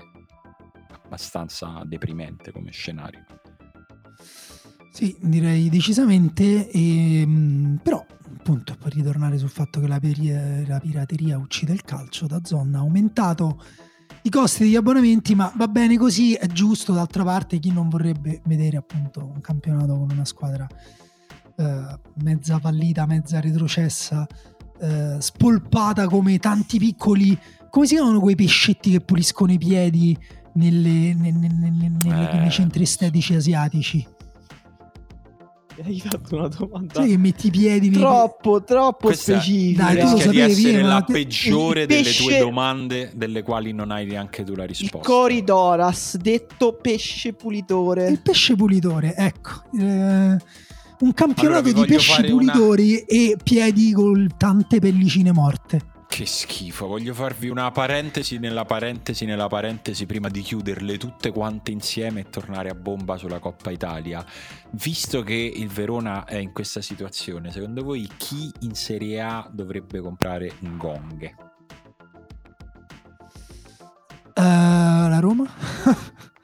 Speaker 1: abbastanza deprimente come scenario.
Speaker 2: Sì, direi decisamente, e, ehm, però appunto per ritornare sul fatto che la, peri- la pirateria uccide il calcio, da zona ha aumentato i costi degli abbonamenti, ma va bene così, è giusto, d'altra parte chi non vorrebbe vedere appunto un campionato con una squadra eh, mezza fallita, mezza retrocessa, eh, spolpata come tanti piccoli come si chiamano quei pescetti che puliscono i piedi nelle, nelle, nelle, eh. nei centri estetici asiatici?
Speaker 3: hai fatto una domanda
Speaker 2: sai che metti i piedi
Speaker 3: troppo troppo Questa specifica.
Speaker 1: Dai tu lo sapevi di essere la te... peggiore delle pesce... tue domande delle quali non hai neanche tu la risposta.
Speaker 3: il coridoras detto pesce pulitore.
Speaker 2: Il pesce pulitore ecco. Eh, un campionato allora, di pesci pulitori una... e piedi con tante pellicine morte
Speaker 1: che schifo, voglio farvi una parentesi nella parentesi nella parentesi prima di chiuderle tutte quante insieme e tornare a bomba sulla Coppa Italia. Visto che il Verona è in questa situazione, secondo voi chi in Serie A dovrebbe comprare un gong?
Speaker 2: Uh, la Roma? <laughs>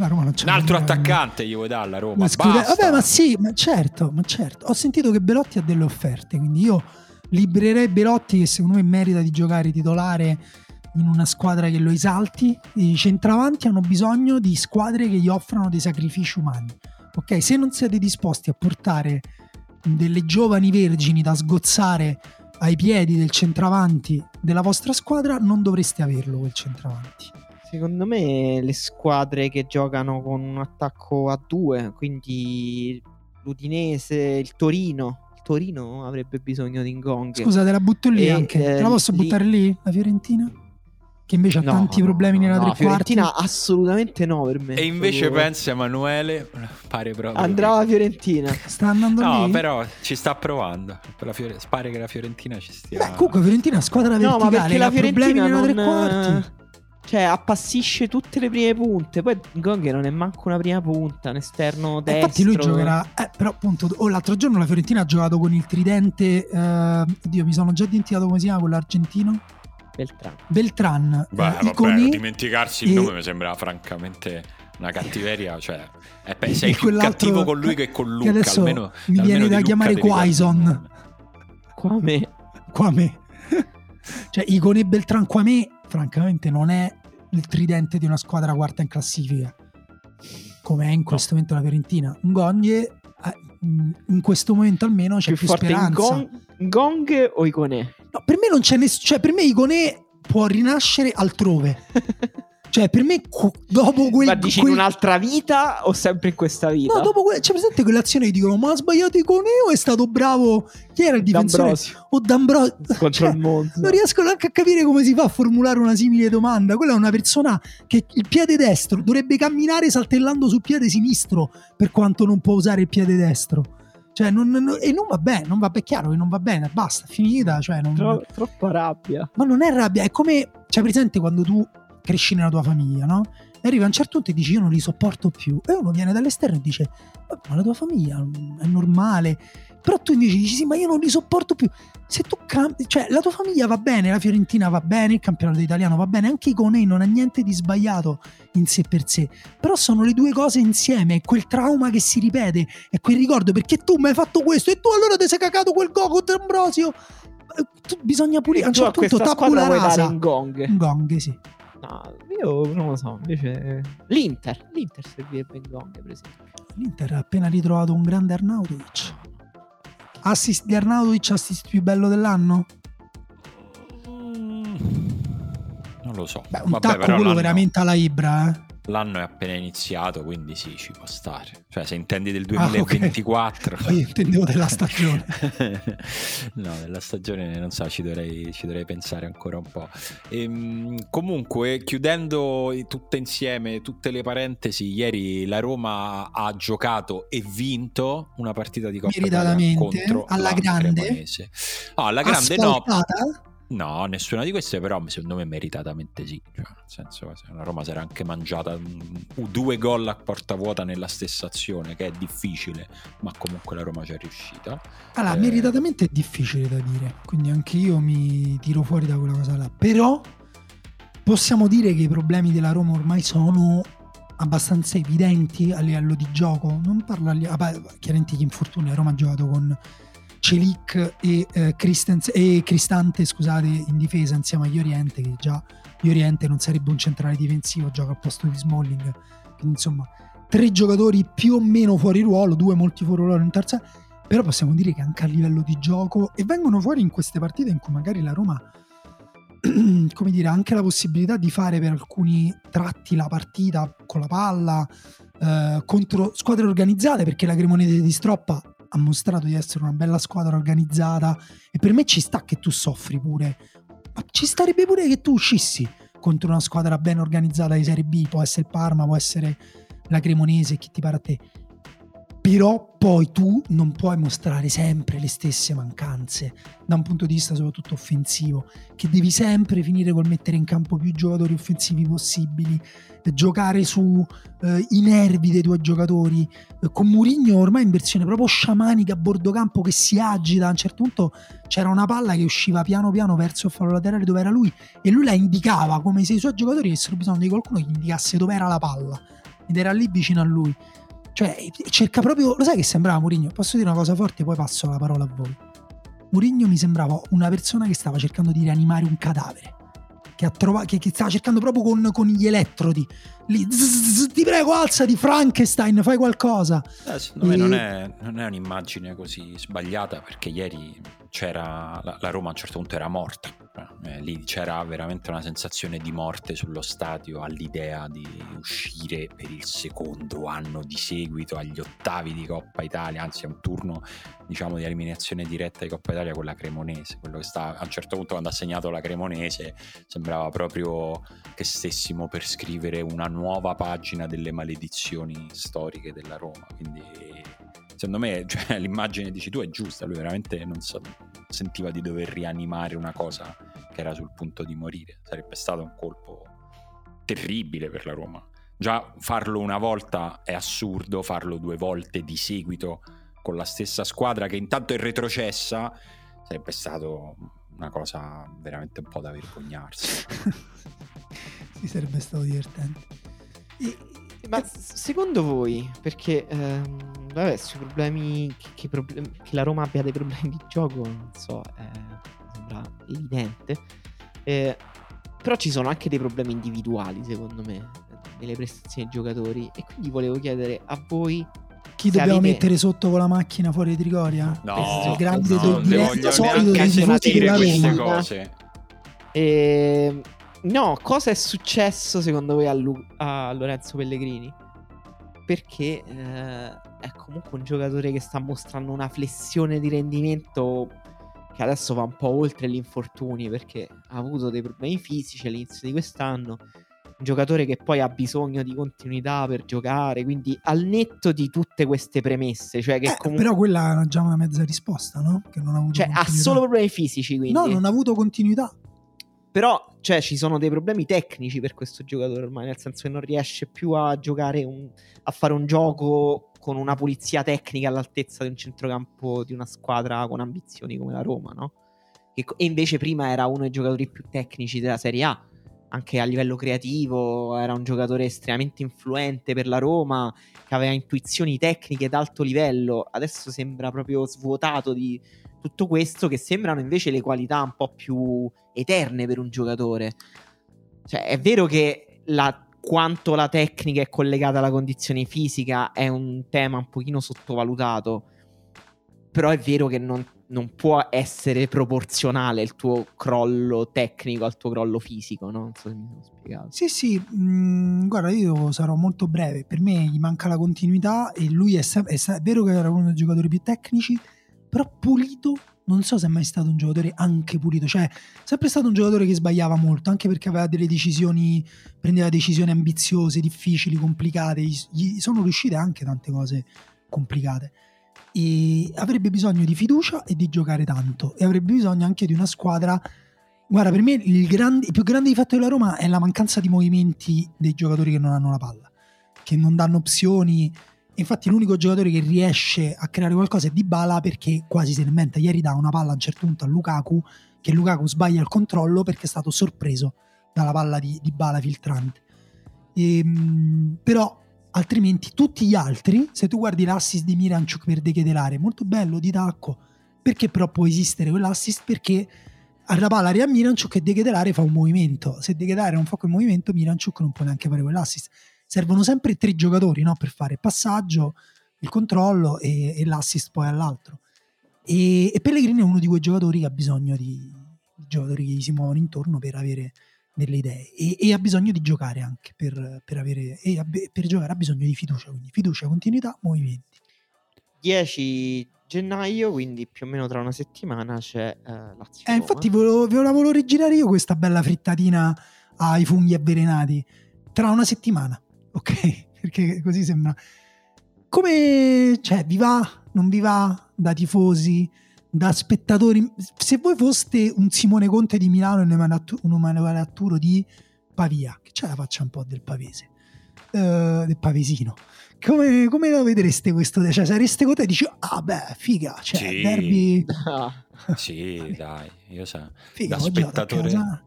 Speaker 2: la Roma non c'è
Speaker 1: un altro attaccante gli vuoi dare alla Roma? Ma
Speaker 2: Vabbè, ma sì, ma certo, ma certo. Ho sentito che Belotti ha delle offerte, quindi io libererei Belotti che secondo me merita di giocare titolare in una squadra che lo esalti. I centravanti hanno bisogno di squadre che gli offrano dei sacrifici umani. Ok, se non siete disposti a portare delle giovani vergini da sgozzare ai piedi del centravanti della vostra squadra, non dovreste averlo quel centravanti.
Speaker 3: Secondo me le squadre che giocano con un attacco a due, quindi l'Udinese, il Torino, Torino avrebbe bisogno di Ngong.
Speaker 2: Scusa, te la butto lì e, anche. Eh, te la posso lì... buttare lì, la Fiorentina? Che invece ha no, tanti no, problemi no, nella no, tre
Speaker 3: Fiorentina quarti. assolutamente no per me.
Speaker 1: E invece proprio... pensi Emanuele, pare proprio.
Speaker 3: Andrà la Fiorentina.
Speaker 2: Sta andando
Speaker 1: no,
Speaker 2: lì?
Speaker 1: No, però ci sta provando. Fiore... Pare che la Fiorentina ci stia.
Speaker 2: Beh, comunque Fiorentina è squadra verticale. No, ma perché la Fiorentina non... nella tre quarti.
Speaker 3: Cioè, appassisce tutte le prime punte. Poi Gong non è manco una prima punta, un esterno eh, destro.
Speaker 2: Infatti lui giocherà. Eh, però appunto, oh, l'altro giorno la Fiorentina ha giocato con il tridente. Eh, oddio, mi sono già dimenticato come si chiama quello argentino.
Speaker 3: Beltran.
Speaker 2: Beltran.
Speaker 1: Beh, eh, vabbè, dimenticarsi il nome mi sembra francamente una cattiveria. Cioè, eh, sei più cattivo con lui che con Luca. Che adesso
Speaker 2: almeno,
Speaker 1: mi
Speaker 2: viene da chiamare Quaison.
Speaker 3: Quame.
Speaker 2: Quame. <laughs> cioè, Icone Beltran Quame, francamente, non è il tridente di una squadra quarta in classifica, come è in questo no. momento la Fiorentina. Ngogne, eh, in questo momento almeno c'è più, più speranza.
Speaker 3: Gong, Gong o Icone?
Speaker 2: No, per me non c'è nessuno. Cioè, per me Icone può rinascere altrove. <laughs> Cioè, per me, dopo quel.
Speaker 3: Ma dici quel... in un'altra vita o sempre in questa vita?
Speaker 2: No, dopo quel. C'è presente quell'azione che dicono: Ma ha sbagliato Iconeo? È stato bravo. Chi era il difensore?
Speaker 3: D'Ambrosio.
Speaker 2: O D'Ambrosio.
Speaker 3: Contro cioè, il mondo.
Speaker 2: Non riesco neanche a capire come si fa a formulare una simile domanda. Quella è una persona che il piede destro dovrebbe camminare saltellando sul piede sinistro per quanto non può usare il piede destro. Cioè, non, non, e non va bene, non va bene, chiaro che non va bene, basta, finita. Cioè non...
Speaker 3: Tro, troppa rabbia.
Speaker 2: Ma non è rabbia, è come. Cioè, presente quando tu cresci nella tua famiglia, no? E arriva a un certo punto e dici io non li sopporto più. E uno viene dall'esterno e dice ma la tua famiglia è normale. Però tu invece dici sì ma io non li sopporto più. Se tu cambi, cioè la tua famiglia va bene, la Fiorentina va bene, il campionato italiano va bene, anche i Conei non ha niente di sbagliato in sé per sé. Però sono le due cose insieme, è quel trauma che si ripete, è quel ricordo perché tu mi hai fatto questo e tu allora ti sei cagato quel go con Ambrosio. Bisogna pulire. A un certo punto tabula rasa.
Speaker 3: Un gong.
Speaker 2: Un gong, sì.
Speaker 3: No, io non lo so. Invece, l'Inter. L'Inter servirebbe in gong, per esempio.
Speaker 2: L'Inter ha appena ritrovato un grande Arnautovic. Assist di Arnautovic, assist più bello dell'anno?
Speaker 1: lo so.
Speaker 2: Beh, un
Speaker 1: Vabbè,
Speaker 2: tacco quello veramente alla Ibra, eh.
Speaker 1: L'anno è appena iniziato, quindi sì, ci può stare. Cioè, se intendi del
Speaker 2: Ah, ok.
Speaker 1: 2024...
Speaker 2: Poi intendevo della stagione. <laughs>
Speaker 1: no, della stagione non so, ci dovrei, ci dovrei pensare ancora un po'. Ehm, comunque, chiudendo tutte insieme, tutte le parentesi, ieri la Roma ha giocato e vinto una partita di Coppa Italia contro
Speaker 2: alla
Speaker 1: la
Speaker 2: grande.
Speaker 1: No, alla grande no? No, nessuna di queste, però secondo me meritatamente sì. Cioè, nel senso, se la Roma si era anche mangiata due gol a porta vuota nella stessa azione, che è difficile, ma comunque la Roma ci è riuscita.
Speaker 2: Allora,
Speaker 1: Eh.
Speaker 2: meritatamente è difficile da dire, quindi anche io mi tiro fuori da quella cosa là. Però possiamo dire che i problemi della Roma ormai sono abbastanza evidenti a livello di gioco. Non parlo a ah, beh, chiaramente gli infortuni. La Roma ha giocato con Celic e, eh, e Cristante scusate, in difesa insieme agli Oriente, che già gli Oriente non sarebbe un centrale difensivo, gioca al posto di Smalling. Quindi insomma, tre giocatori più o meno fuori ruolo, due molti fuori ruolo in terza però possiamo dire che anche a livello di gioco e vengono fuori in queste partite in cui magari la Roma <clears throat> come dire ha anche la possibilità di fare per alcuni tratti la partita con la palla eh, contro squadre organizzate perché la Cremonese di Stroppa ha mostrato di essere una bella squadra organizzata e per me ci sta che tu soffri pure. Ma ci starebbe pure che tu uscissi contro una squadra ben organizzata di Serie B può essere il Parma può essere la Cremonese chi ti pare a te però poi tu non puoi mostrare sempre le stesse mancanze da un punto di vista soprattutto offensivo, che devi sempre finire col mettere in campo più giocatori offensivi possibili, giocare su eh, nervi dei tuoi giocatori, con Murigno ormai in versione proprio sciamanica a bordo campo che si agita, a un certo punto c'era una palla che usciva piano piano verso il fallo laterale dove era lui e lui la indicava come se i suoi giocatori avessero bisogno di qualcuno che gli indicasse dove era la palla ed era lì vicino a lui. Cioè, cerca proprio. Lo sai che sembrava Mourinho? Posso dire una cosa forte, poi passo la parola a voi. Mourinho mi sembrava una persona che stava cercando di rianimare un cadavere. Che, ha trova- che, che stava cercando proprio con, con gli elettrodi. Lì, zzz, zzz, ti prego, alzati, Frankenstein, fai qualcosa.
Speaker 1: Eh, secondo me
Speaker 2: E-
Speaker 1: non è, non è un'immagine così sbagliata perché ieri c'era la, la Roma a un certo punto era morta. Eh, lì c'era veramente una sensazione di morte sullo stadio all'idea di uscire per il secondo anno di seguito agli ottavi di Coppa Italia, anzi a un turno diciamo di eliminazione diretta di Coppa Italia con la Cremonese. Quello che sta a un certo punto quando ha segnato la Cremonese sembrava proprio che stessimo per scrivere una nuova pagina delle maledizioni storiche della Roma. Quindi secondo me <laughs> cioè, l'immagine dici tu è giusta, lui veramente non so- sentiva di dover rianimare una cosa che era sul punto di morire. Sarebbe stato un colpo terribile per la Roma. Già farlo una volta è assurdo, farlo due volte di seguito con la stessa squadra che intanto è retrocessa sarebbe stato una cosa veramente un po' da vergognarsi. <laughs>
Speaker 2: sì, sarebbe stato divertente.
Speaker 3: Ma secondo voi, perché ehm, vabbè, sui problemi che, che problem- che la Roma abbia dei problemi di gioco, non so, eh, mi sembra evidente. Eh, però ci sono anche dei problemi individuali, secondo me, nelle prestazioni dei giocatori. E quindi volevo chiedere a voi
Speaker 2: chi
Speaker 3: Se
Speaker 2: dobbiamo
Speaker 3: avete-
Speaker 2: mettere sotto con la macchina fuori di Trigoria?
Speaker 3: No,
Speaker 2: il grande
Speaker 3: no,
Speaker 2: do-
Speaker 3: non voglio
Speaker 2: solito
Speaker 3: neanche
Speaker 2: della
Speaker 3: queste
Speaker 2: Roma.
Speaker 1: cose.
Speaker 3: Ehm, no, cosa è successo secondo voi a, Lu- a Lorenzo Pellegrini? Perché eh, è comunque un giocatore che sta mostrando una flessione di rendimento che adesso va un po' oltre gli infortuni perché ha avuto dei problemi fisici all'inizio di quest'anno. Un giocatore che poi ha bisogno di continuità per giocare, quindi al netto di tutte queste premesse, cioè che
Speaker 2: Eh,
Speaker 3: comunque
Speaker 2: Però quella è già una mezza risposta, no? Che non ha avuto
Speaker 3: cioè, ha
Speaker 2: continuità.
Speaker 3: solo problemi fisici, quindi.
Speaker 2: No, non ha avuto continuità.
Speaker 3: Però, cioè, ci sono dei problemi tecnici per questo giocatore ormai, nel senso che non riesce più a giocare, un- a fare un gioco con una pulizia tecnica all'altezza di un centrocampo di una squadra con ambizioni come la Roma, no? Che e invece prima era uno dei giocatori più tecnici della Serie A, anche a livello creativo, era un giocatore estremamente influente per la Roma, che aveva intuizioni tecniche d'alto livello, adesso sembra proprio svuotato di tutto questo, che sembrano invece le qualità un po' più eterne per un giocatore. Cioè, è vero che la- quanto la tecnica è collegata alla condizione fisica è un tema un pochino sottovalutato, però è vero che non, non può essere proporzionale il tuo crollo tecnico al tuo crollo fisico, no? Non so se mi sono spiegato.
Speaker 2: Sì, sì, mh, guarda, io sarò molto breve. Per me gli manca la continuità e lui è, è, è vero che era uno dei giocatori più tecnici, però pulito. Non so se è mai stato un giocatore anche pulito, cioè sempre stato un giocatore che sbagliava molto, anche perché aveva delle decisioni, prendeva decisioni ambiziose, difficili, complicate, gli sono riuscite anche tante cose complicate e avrebbe bisogno di fiducia e di giocare tanto e avrebbe bisogno anche di una squadra. Guarda per me il, grande, il più grande difetto della Roma è la mancanza di movimenti dei giocatori che non hanno la palla che non danno opzioni. Infatti l'unico giocatore che riesce a creare qualcosa è Dybala perché quasi se ne inventa ieri dà una palla a un certo punto a Lukaku che Lukaku sbaglia il controllo perché è stato sorpreso dalla palla di Dybala filtrante. E, ehm, però altrimenti tutti gli altri, se tu guardi l'assist di Miranchuk per De Ketelare, molto bello di tacco, perché però può esistere quell'assist? Perché alla palla arriva Miranchuk e De Ketelare fa un movimento, se De Ketelare non fa quel movimento Miranchuk non può neanche fare quell'assist. Servono sempre tre giocatori no? per fare il passaggio, il controllo e, e l'assist poi all'altro. E, e, Pellegrini è uno di quei giocatori che ha bisogno di, di giocatori che gli si muovono intorno per avere delle idee e, e, ha bisogno di giocare anche per, per avere e per giocare ha bisogno di fiducia quindi fiducia, continuità, movimenti.
Speaker 3: 10 gennaio quindi più o meno tra una settimana c'è uh, Lazio
Speaker 2: eh, infatti ve la volevo rigirare io questa bella frittatina ai funghi avvelenati. Tra una settimana <laughs> ok? Perché così sembra. Come cioè vi va? Non vi va da tifosi da spettatori. Se voi foste un Simone Conte di Milano e un Emanuele Atturo di Pavia, che c'è la faccia un po' del pavese, uh, del pavesino. Come, come, lo vedreste questo? Cioè, sareste con te e dici, ah beh, figa, cioè,
Speaker 1: sì.
Speaker 2: derby... <laughs>
Speaker 1: sì, dai, io so. Figa, da spettatore...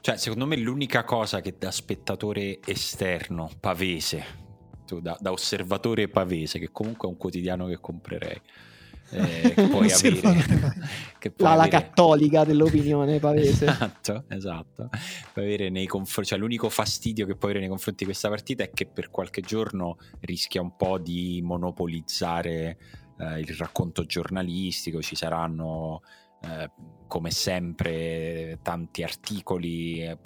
Speaker 1: Cioè, secondo me l'unica cosa che da spettatore esterno, pavese, da, da osservatore pavese, che comunque è un quotidiano che comprerei, eh, che <laughs> puoi avere, <laughs>
Speaker 3: che puoi l'ala avere... cattolica dell'opinione pavese
Speaker 1: esatto, esatto. Puoi avere nei confronti, cioè, l'unico fastidio che puoi avere nei confronti di questa partita è che per qualche giorno rischia un po' di monopolizzare eh, il racconto giornalistico ci saranno eh, come sempre tanti articoli, eh,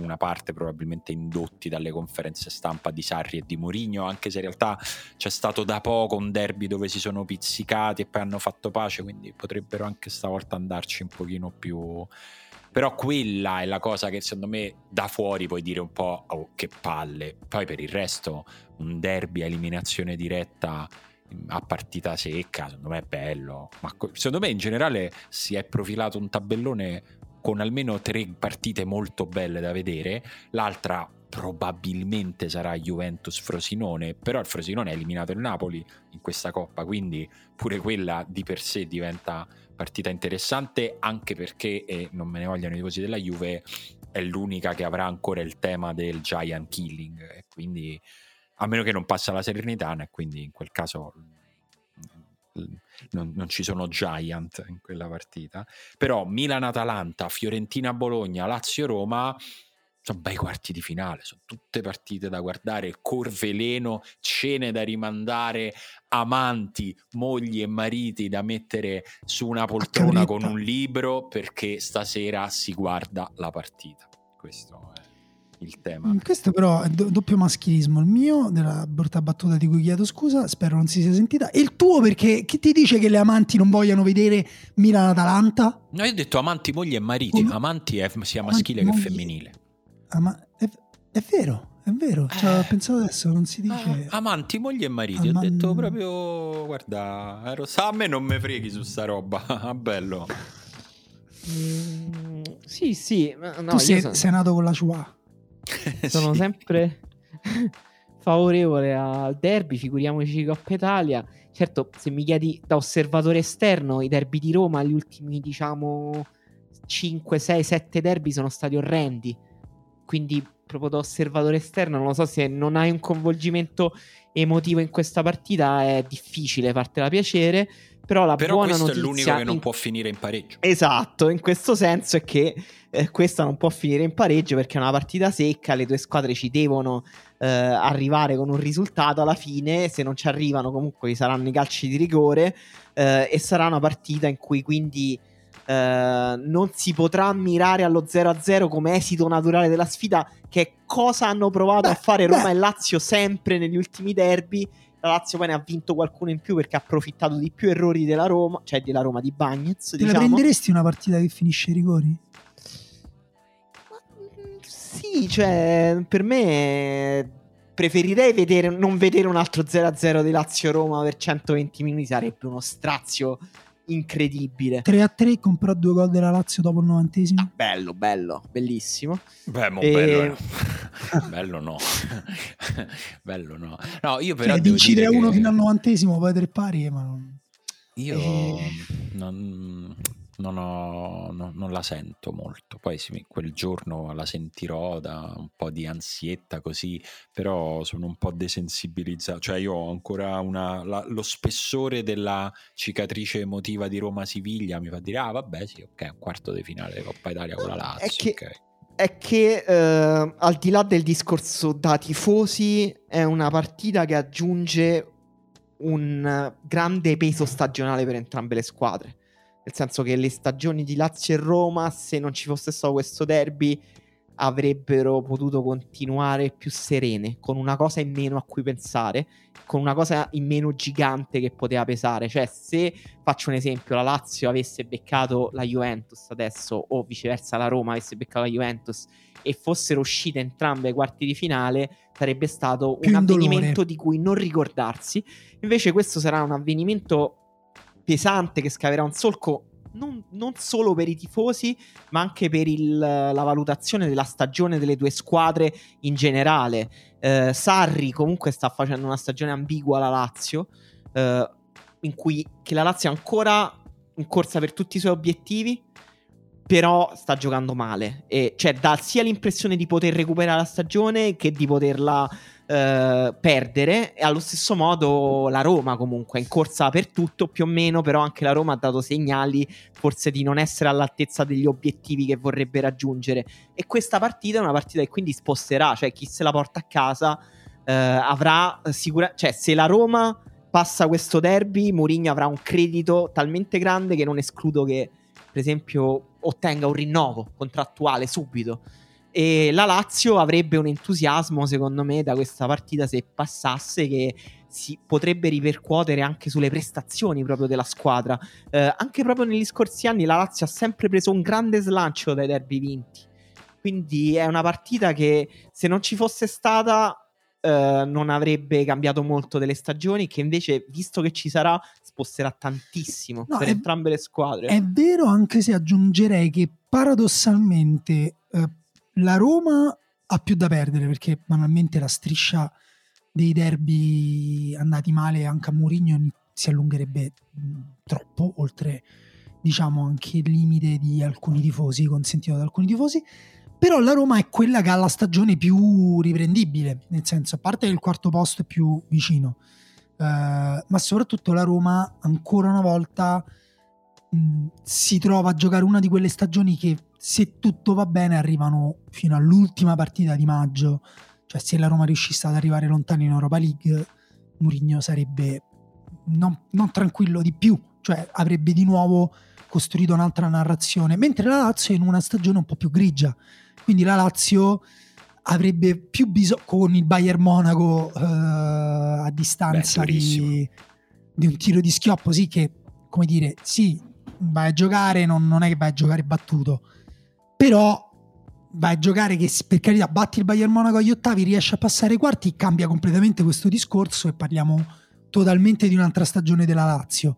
Speaker 1: una parte probabilmente indotti dalle conferenze stampa di Sarri e di Mourinho, anche se in realtà c'è stato da poco un derby dove si sono pizzicati e poi hanno fatto pace, quindi potrebbero anche stavolta andarci un pochino più... Però quella è la cosa che secondo me da fuori puoi dire un po' oh, che palle. Poi per il resto un derby a eliminazione diretta a partita secca, secondo me è bello, ma secondo me in generale si è profilato un tabellone con almeno tre partite molto belle da vedere, l'altra probabilmente sarà Juventus Frosinone, però il Frosinone ha eliminato il Napoli in questa coppa, quindi pure quella di per sé diventa partita interessante, anche perché, e non me ne vogliono i tifosi della Juve, è l'unica che avrà ancora il tema del giant killing, e quindi a meno che non passa la Serenitana e quindi in quel caso non, non, ci sono giant in quella partita però Milan-Atalanta, Fiorentina-Bologna, Lazio-Roma sono bei quarti di finale, sono tutte partite da guardare, corveleno, cene da rimandare, amanti, mogli e mariti da mettere su una poltrona con un libro perché stasera si guarda la partita. Questo è il tema.
Speaker 2: Mm, questo però è do- doppio maschilismo. Il mio, della brutta battuta di cui chiedo scusa, spero non si sia sentita. E il tuo perché chi ti dice che le amanti non vogliano vedere Milan-Atalanta?
Speaker 1: No, io ho detto amanti, mogli e mariti. Come? Amanti è sia maschile amanti, che femminile.
Speaker 2: Ama- è, è, vero. È vero, cioè, eh, ho pensato adesso, non si dice.
Speaker 1: Ah, amanti, mogli e mariti. Aman... Ho detto proprio, guarda, ero, a me non me freghi su sta roba. <laughs> Ah, bello.
Speaker 3: Mm, sì, sì. No,
Speaker 2: tu sei, sono... sei nato con la Chua. <laughs>
Speaker 3: Sono sì. sempre <laughs> favorevole al derby, figuriamoci Coppa Italia. Certo, se mi chiedi da osservatore esterno, i derby di Roma, gli ultimi diciamo 5, 6, 7 derby sono stati orrendi. Quindi proprio da osservatore esterno, non lo so se non hai un coinvolgimento emotivo in questa partita è difficile fartela piacere, Però la
Speaker 1: Però
Speaker 3: buona
Speaker 1: questo
Speaker 3: notizia
Speaker 1: è l'unico che non
Speaker 3: in-
Speaker 1: può finire in pareggio.
Speaker 3: Esatto, in questo senso è che eh, questa non può finire in pareggio perché è una partita secca, le due squadre ci devono eh, arrivare con un risultato alla fine, se non ci arrivano comunque ci saranno i calci di rigore eh, e sarà una partita in cui quindi eh, non si potrà mirare allo 0-0 come esito naturale della sfida, che è cosa hanno provato
Speaker 2: Beh,
Speaker 3: a fare Roma
Speaker 2: beh.
Speaker 3: e Lazio sempre negli ultimi derby. La Lazio poi ne ha vinto qualcuno in più perché ha approfittato di più errori della Roma, cioè della Roma di Bagnez.
Speaker 2: Te la
Speaker 3: diciamo.
Speaker 2: prenderesti una partita che finisce ai rigori?
Speaker 3: Sì, cioè, per me preferirei vedere, non vedere un altro 0-0 di Lazio-Roma per 120 minuti, sarebbe uno strazio incredibile.
Speaker 2: 3 a 3 con però due gol della Lazio dopo il novantesimo.
Speaker 3: Ah, bello, bello, bellissimo.
Speaker 1: Beh, mo
Speaker 3: E-
Speaker 1: bello, <laughs> bello no. <laughs> bello no. No, io però
Speaker 2: Cioè,
Speaker 1: devo
Speaker 2: vinci
Speaker 1: dire
Speaker 2: 3 a 1
Speaker 1: che
Speaker 2: fino al novantesimo, poi tre pari, ma non...
Speaker 1: io
Speaker 2: Eh.
Speaker 1: non, non ho- no- non la sento molto. Poi sì, quel giorno la sentirò da un po' di ansietta così, però sono un po' desensibilizzato. Cioè io ho ancora una, la- lo spessore della cicatrice emotiva di Roma-Siviglia mi fa dire, ah vabbè sì, ok, un quarto di finale Coppa Italia con la Lazio.
Speaker 3: È che-
Speaker 1: ok.
Speaker 3: È che eh, al di là del discorso da tifosi, è una partita che aggiunge un eh, grande peso stagionale per entrambe le squadre. Nel senso che le stagioni di Lazio e Roma, se non ci fosse stato questo derby, avrebbero potuto continuare più serene, con una cosa in meno a cui pensare, con una cosa in meno gigante che poteva pesare. Cioè, se faccio un esempio, la Lazio avesse beccato la Juventus adesso, o viceversa la Roma avesse beccato la Juventus e fossero uscite entrambe ai quarti di finale, sarebbe stato
Speaker 2: Più
Speaker 3: un avvenimento di cui non ricordarsi. Invece, questo sarà un avvenimento pesante che scaverà un solco. Non, non solo per i tifosi, ma anche per il- la valutazione della stagione delle due squadre in generale. Eh, Sarri comunque sta facendo una stagione ambigua alla Lazio, eh, in cui la Lazio è ancora in corsa per tutti i suoi obiettivi, però sta giocando male. E cioè dà sia l'impressione di poter recuperare la stagione che di poterla eh, perdere. E allo stesso modo la Roma comunque in corsa per tutto, più o meno, però anche la Roma ha dato segnali forse di non essere all'altezza degli obiettivi che vorrebbe raggiungere. E questa partita è una partita che quindi sposterà, cioè chi se la porta a casa eh, avrà sicuramente, cioè se la Roma passa questo derby, Mourinho avrà un credito talmente grande che non escludo che, per esempio, ottenga un rinnovo contrattuale subito. E la Lazio avrebbe un entusiasmo, secondo me, da questa partita se passasse che si potrebbe ripercuotere anche sulle prestazioni proprio della squadra. Eh, anche proprio negli scorsi anni la Lazio ha sempre preso un grande slancio dai derby vinti. Quindi è una partita che se non ci fosse stata eh, non avrebbe cambiato molto delle stagioni, che invece, visto che ci sarà, sposterà tantissimo
Speaker 2: No,
Speaker 3: per
Speaker 2: è-
Speaker 3: entrambe le squadre.
Speaker 2: È vero, anche se aggiungerei che paradossalmente eh, la Roma ha più da perdere perché banalmente la striscia dei derby andati male anche a Mourinho si allungherebbe mh, troppo, oltre diciamo anche il limite di alcuni tifosi, consentito da alcuni tifosi. Però la Roma è quella che ha la stagione più riprendibile, nel senso, a parte che il quarto posto è più vicino, eh, ma soprattutto la Roma ancora una volta mh, si trova a giocare una di quelle stagioni che se tutto va bene arrivano fino all'ultima partita di maggio, cioè se la Roma riuscisse ad arrivare lontano in Europa League, Mourinho sarebbe non, non tranquillo di più, cioè avrebbe di nuovo costruito un'altra narrazione, mentre la Lazio è in una stagione un po' più grigia, quindi la Lazio avrebbe più bisogno con il Bayern Monaco eh, a distanza
Speaker 1: Beh,
Speaker 2: di, di un tiro di schioppo, sì che come dire, sì, vai a giocare, non, non è che vai a giocare battuto, però vai a giocare che per carità batti il Bayern Monaco agli ottavi, riesci a passare ai quarti, cambia completamente questo discorso e parliamo totalmente di un'altra stagione della Lazio.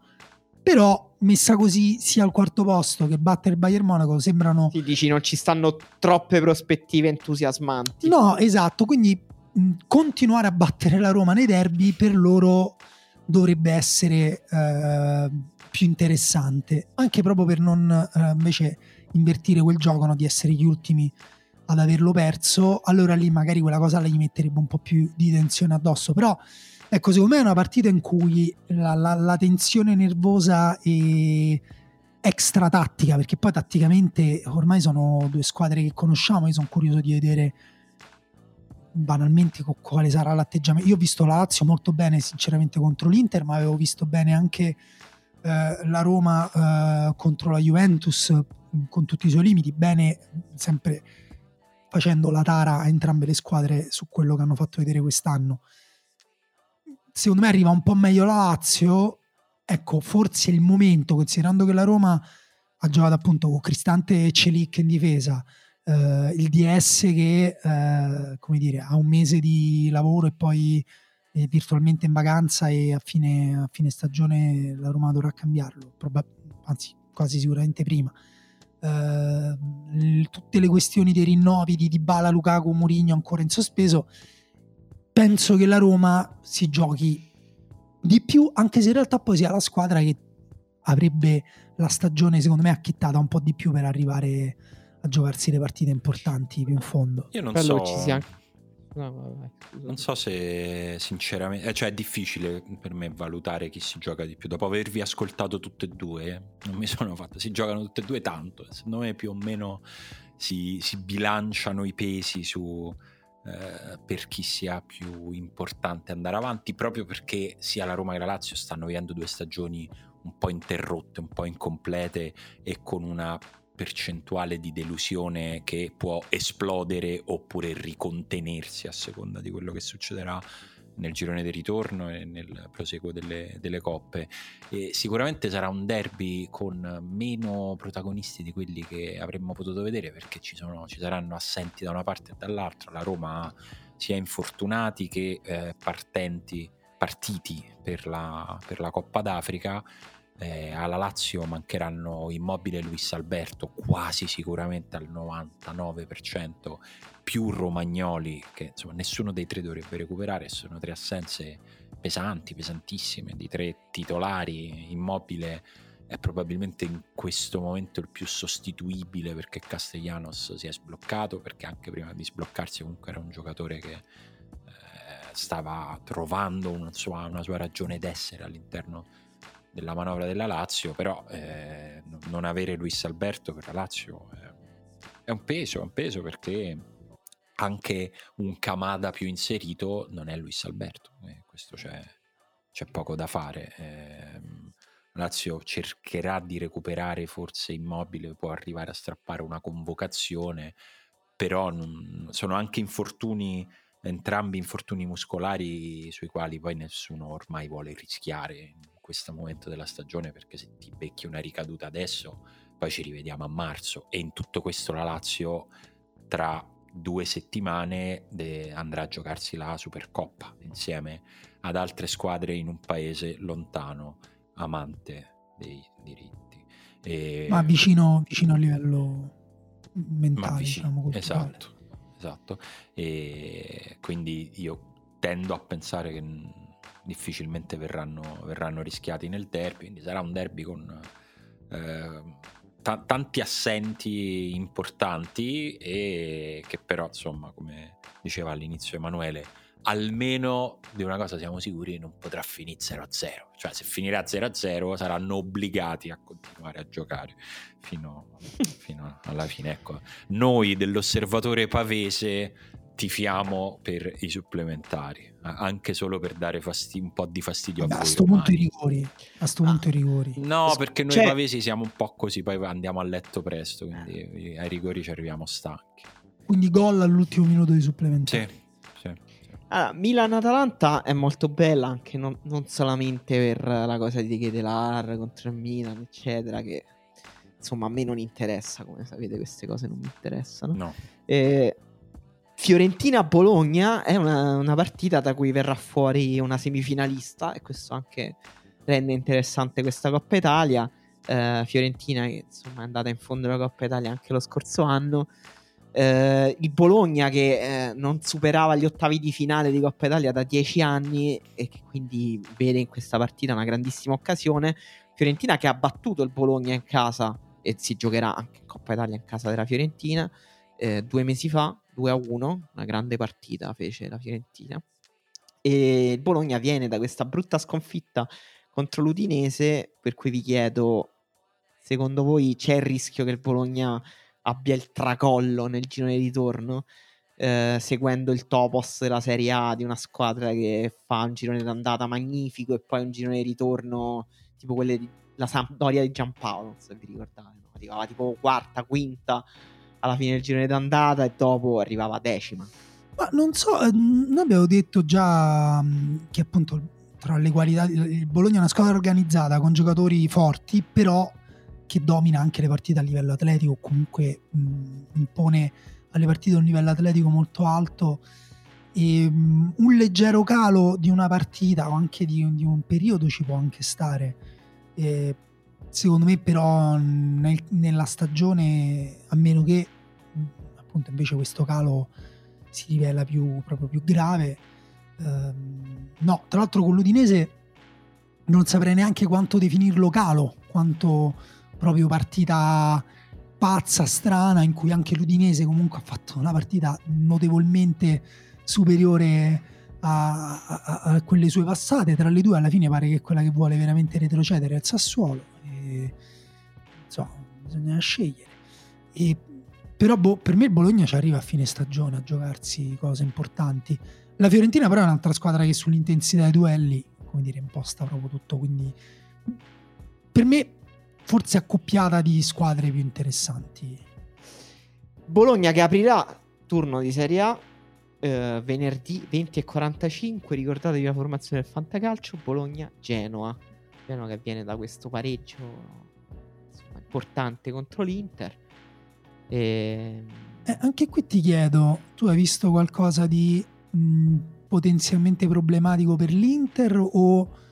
Speaker 2: Però messa così sia al quarto posto che battere il Bayern Monaco sembrano
Speaker 3: Ti dici non ci stanno troppe prospettive entusiasmanti.
Speaker 2: No, esatto, quindi mh, continuare a battere la Roma nei derby per loro dovrebbe essere eh, più interessante, anche proprio per non eh, invece invertire quel gioco no, di essere gli ultimi ad averlo perso, allora lì magari quella cosa gli metterebbe un po' più di tensione addosso. Però, ecco, secondo me è una partita in cui la, la, la tensione nervosa e extra tattica, perché poi tatticamente ormai sono due squadre che conosciamo, io sono curioso di vedere banalmente quale sarà l'atteggiamento. Io ho visto la Lazio molto bene sinceramente contro l'Inter, ma avevo visto bene anche eh, la Roma eh, contro la Juventus con tutti i suoi limiti, bene sempre facendo la tara a entrambe le squadre su quello che hanno fatto vedere quest'anno. Secondo me arriva un po' meglio la Lazio, ecco, forse è il momento, considerando che la Roma ha giocato appunto con Cristante e Celic in difesa, eh, il DS che eh, come dire, ha un mese di lavoro e poi è virtualmente in vacanza e a fine, a fine stagione la Roma dovrà cambiarlo, Probab- anzi quasi sicuramente prima. Uh, tutte le questioni dei rinnovi di Dybala, Lukaku, Mourinho ancora in sospeso, penso che la Roma si giochi di più, anche se in realtà poi sia la squadra che avrebbe la stagione secondo me acchittata un po' di più per arrivare a giocarsi le partite importanti più in fondo.
Speaker 1: Io non
Speaker 3: Bello
Speaker 1: so.
Speaker 3: ci sia anche- No, vai, vai.
Speaker 1: Non so se sinceramente, eh, cioè è difficile per me valutare chi si gioca di più. Dopo avervi ascoltato tutte e due, non mi <laughs> sono fatto. Si giocano tutte e due tanto. Secondo me più o meno si, si bilanciano i pesi su eh, per chi sia più importante andare avanti, proprio perché sia la Roma che la Lazio stanno vivendo due stagioni un po' interrotte, un po' incomplete e con una percentuale di delusione che può esplodere oppure ricontenersi a seconda di quello che succederà nel girone di ritorno e nel proseguo delle, delle coppe. E sicuramente sarà un derby con meno protagonisti di quelli che avremmo potuto vedere perché ci, sono, ci saranno assenti da una parte e dall'altra. La Roma ha sia infortunati che eh, partenti, partiti per la, per la Coppa d'Africa eh, alla Lazio mancheranno Immobile e Luis Alberto quasi sicuramente al 99% più Romagnoli che insomma nessuno dei tre dovrebbe recuperare. Sono tre assenze pesanti, pesantissime di tre titolari. Immobile è probabilmente in questo momento il più sostituibile perché Castellanos si è sbloccato perché anche prima di sbloccarsi comunque era un giocatore che eh, stava trovando una sua, una sua ragione d'essere all'interno della manovra della Lazio, però eh, non avere Luis Alberto per la Lazio eh, è un peso, è un peso perché anche un Camada più inserito non è Luis Alberto, eh, questo c'è, c'è, poco da fare. Eh, Lazio cercherà di recuperare forse immobile, può arrivare a strappare una convocazione, però non, sono anche infortuni entrambi infortuni muscolari sui quali poi nessuno ormai vuole rischiare questo momento della stagione perché se ti becchi una ricaduta adesso poi ci rivediamo a marzo. E in tutto questo la Lazio tra due settimane de- andrà a giocarsi la Supercoppa insieme ad altre squadre in un paese lontano amante dei diritti. E...
Speaker 2: ma vicino, vicino a livello mentale
Speaker 1: ma vicino,
Speaker 2: diciamo,
Speaker 1: esatto esatto. E quindi io tendo a pensare che difficilmente verranno, verranno rischiati nel derby, quindi sarà un derby con eh, t- tanti assenti importanti e che però insomma come diceva all'inizio Emanuele almeno di una cosa siamo sicuri non potrà finire 0-0 cioè se finirà 0-0 saranno obbligati a continuare a giocare fino, fino alla fine ecco noi dell'osservatore pavese tifiamo per i supplementari, anche solo per dare fasti- un po' di fastidio a
Speaker 2: a sto punto i rigori. A sto punto i rigori.
Speaker 1: No, perché noi
Speaker 3: Cioè-
Speaker 1: pavesi siamo un po' così, poi andiamo a letto presto, quindi ai rigori ci arriviamo stanchi.
Speaker 2: Quindi gol all'ultimo minuto di
Speaker 1: sì, sì.
Speaker 3: Allora, Milan-Atalanta è molto bella anche non, non solamente per la cosa di Ketelar contro il Milan, eccetera, che insomma a me non interessa, come sapete queste cose non mi interessano.
Speaker 1: No.
Speaker 3: Eh, Fiorentina-Bologna è una, una partita da cui verrà fuori una semifinalista e questo anche rende interessante questa Coppa Italia. Eh, Fiorentina che insomma è andata in fondo alla Coppa Italia anche lo scorso anno. Eh, il Bologna che eh, non superava gli ottavi di finale di Coppa Italia da dieci anni e che quindi vede in questa partita una grandissima occasione. Fiorentina che ha battuto il Bologna in casa e si giocherà anche in Coppa Italia in casa della Fiorentina. eh, due mesi fa, 2 a 1, una grande partita fece la Fiorentina. E il Bologna viene da questa brutta sconfitta contro l'Udinese, per cui vi chiedo, secondo voi c'è il rischio che il Bologna abbia il tracollo nel giro di ritorno? Eh, seguendo il topos della Serie A di una squadra che fa un girone d'andata magnifico e poi un girone di ritorno tipo quelle di la Sampdoria di Giampaolo, non so se vi ricordate, no? arrivava tipo quarta, quinta alla fine del girone d'andata e dopo arrivava decima.
Speaker 2: Ma non so, eh, noi abbiamo detto già mm, che appunto tra le qualità il Bologna è una squadra organizzata con giocatori forti, però che domina anche le partite a livello atletico, comunque mh, impone alle partite un livello atletico molto alto e um, un leggero calo di una partita o anche di, di un periodo ci può anche stare. E, secondo me però nel, nella stagione, a meno che appunto invece questo calo si rivela più, proprio più grave, ehm, no, tra l'altro con l'Udinese non saprei neanche quanto definirlo calo, quanto proprio partita pazza, strana, in cui anche l'Udinese comunque ha fatto una partita notevolmente superiore a, a, a, quelle sue passate. Tra le due, alla fine pare che quella che vuole veramente retrocedere è il Sassuolo. E, insomma, bisogna scegliere. E, però boh, per me il Bologna ci arriva a fine stagione a giocarsi cose importanti. La Fiorentina, però, è un'altra squadra che sull'intensità dei duelli, come dire, imposta proprio tutto. Quindi, per me, forse accoppiata di squadre più interessanti.
Speaker 3: Bologna che aprirà turno di Serie A eh, venerdì 20 e 45. Ricordatevi la formazione del Fantacalcio. Bologna-Genoa. Genoa che viene da questo pareggio insomma, importante contro l'Inter. E...
Speaker 2: Eh, anche qui ti chiedo: tu hai visto qualcosa di mh, potenzialmente problematico per l'Inter o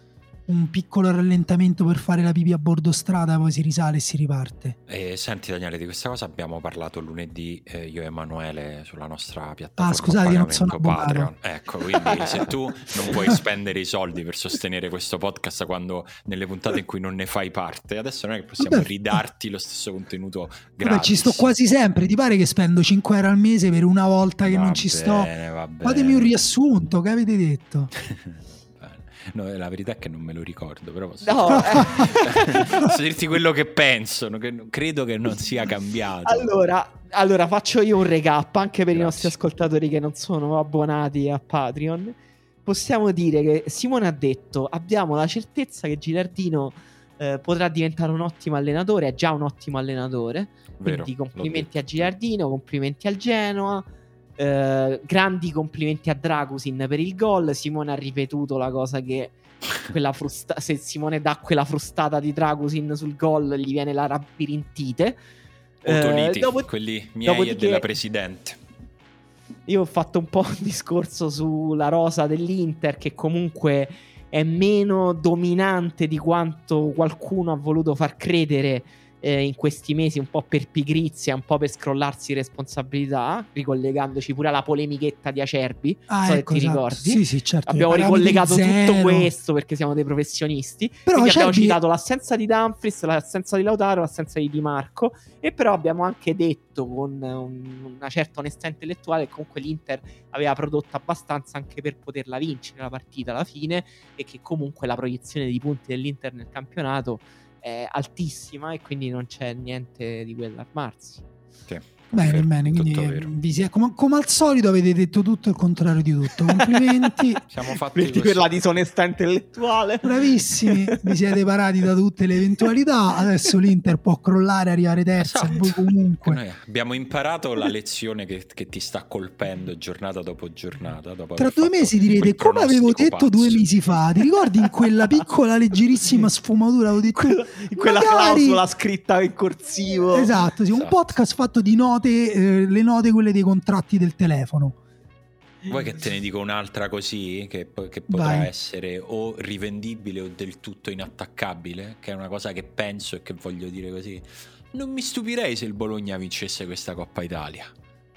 Speaker 2: un piccolo rallentamento per fare la pipì a bordo strada, poi si risale e si riparte.
Speaker 1: Eh, senti Daniele, di questa cosa abbiamo parlato lunedì eh, io e Emanuele sulla nostra piattaforma.
Speaker 2: Ah, scusate, non sono Patreon.
Speaker 1: Ecco, quindi <laughs> se tu non puoi spendere i soldi per sostenere questo podcast quando nelle puntate in cui non ne fai parte, adesso non è che possiamo Vabbè. ridarti lo stesso contenuto gratis. Vabbè,
Speaker 2: ci sto quasi sempre, ti pare che spendo 5 euro al mese per una volta che va non ci bene, sto? Fatemi un riassunto, che avete detto? <laughs>
Speaker 1: No, la verità è che non me lo ricordo, però posso, no. <laughs> posso dirti quello che penso, che credo che non sia cambiato.
Speaker 3: Allora, allora faccio io un recap anche per Grazie. i nostri ascoltatori che non sono abbonati a Patreon. Possiamo dire che Simone ha detto abbiamo la certezza che Gilardino eh, potrà diventare un ottimo allenatore, è già un ottimo allenatore. Vero, quindi complimenti a Gilardino, complimenti al Genoa. Eh, grandi complimenti a Dragusin per il gol. Simone ha ripetuto la cosa che frusta- se Simone dà quella frustata di Dragusin sul gol gli viene la rabirintite.
Speaker 1: Eh, dopo- quelli miei e della Presidente.
Speaker 3: Io ho fatto un po' un discorso sulla rosa dell'Inter che comunque è meno dominante di quanto qualcuno ha voluto far credere eh, in questi mesi un po' per pigrizia, un po' per scrollarsi responsabilità, ricollegandoci pure alla polemichetta di Acerbi.
Speaker 2: Ah,
Speaker 3: so
Speaker 2: ecco,
Speaker 3: ti
Speaker 2: esatto.
Speaker 3: ricordi?
Speaker 2: Sì, sì, certo.
Speaker 3: Abbiamo ricollegato tutto questo perché siamo dei professionisti. Però Quindi abbiamo citato l'assenza di Dumfries, l'assenza di Lautaro, l'assenza di Di Marco. E però abbiamo anche detto con un, una certa onestà intellettuale che comunque l'Inter aveva prodotto abbastanza anche per poterla vincere la partita alla fine e che comunque la proiezione di punti dell'Inter nel campionato è altissima e quindi non c'è niente di cui allarmarsi.
Speaker 1: Sì.
Speaker 2: Bene, bene, quindi si, come, come, al solito avete detto tutto il contrario di tutto. Complimenti. <laughs>
Speaker 1: Siamo fatti
Speaker 3: Vedi per la disonestà intellettuale.
Speaker 2: Bravissimi, <laughs> vi siete parati da tutte le eventualità. Adesso l'Inter può crollare, arrivare terza. Esatto. comunque.
Speaker 1: Noi abbiamo imparato la lezione che, che, ti sta colpendo giornata dopo giornata. Dopo
Speaker 2: Tra due mesi direte come avevo detto pazzo. due mesi fa. Ti ricordi in quella piccola leggerissima sfumatura? Avevo detto
Speaker 3: in quella magari... clausola scritta in corsivo.
Speaker 2: Esatto, sì, un esatto. podcast fatto di note note, eh, le note quelle dei contratti del telefono.
Speaker 1: Vuoi che te ne dico un'altra così? Che, che potrà Vai. essere o rivendibile o del tutto inattaccabile? Che è una cosa che penso e che voglio dire così. Non mi stupirei se il Bologna vincesse questa Coppa Italia.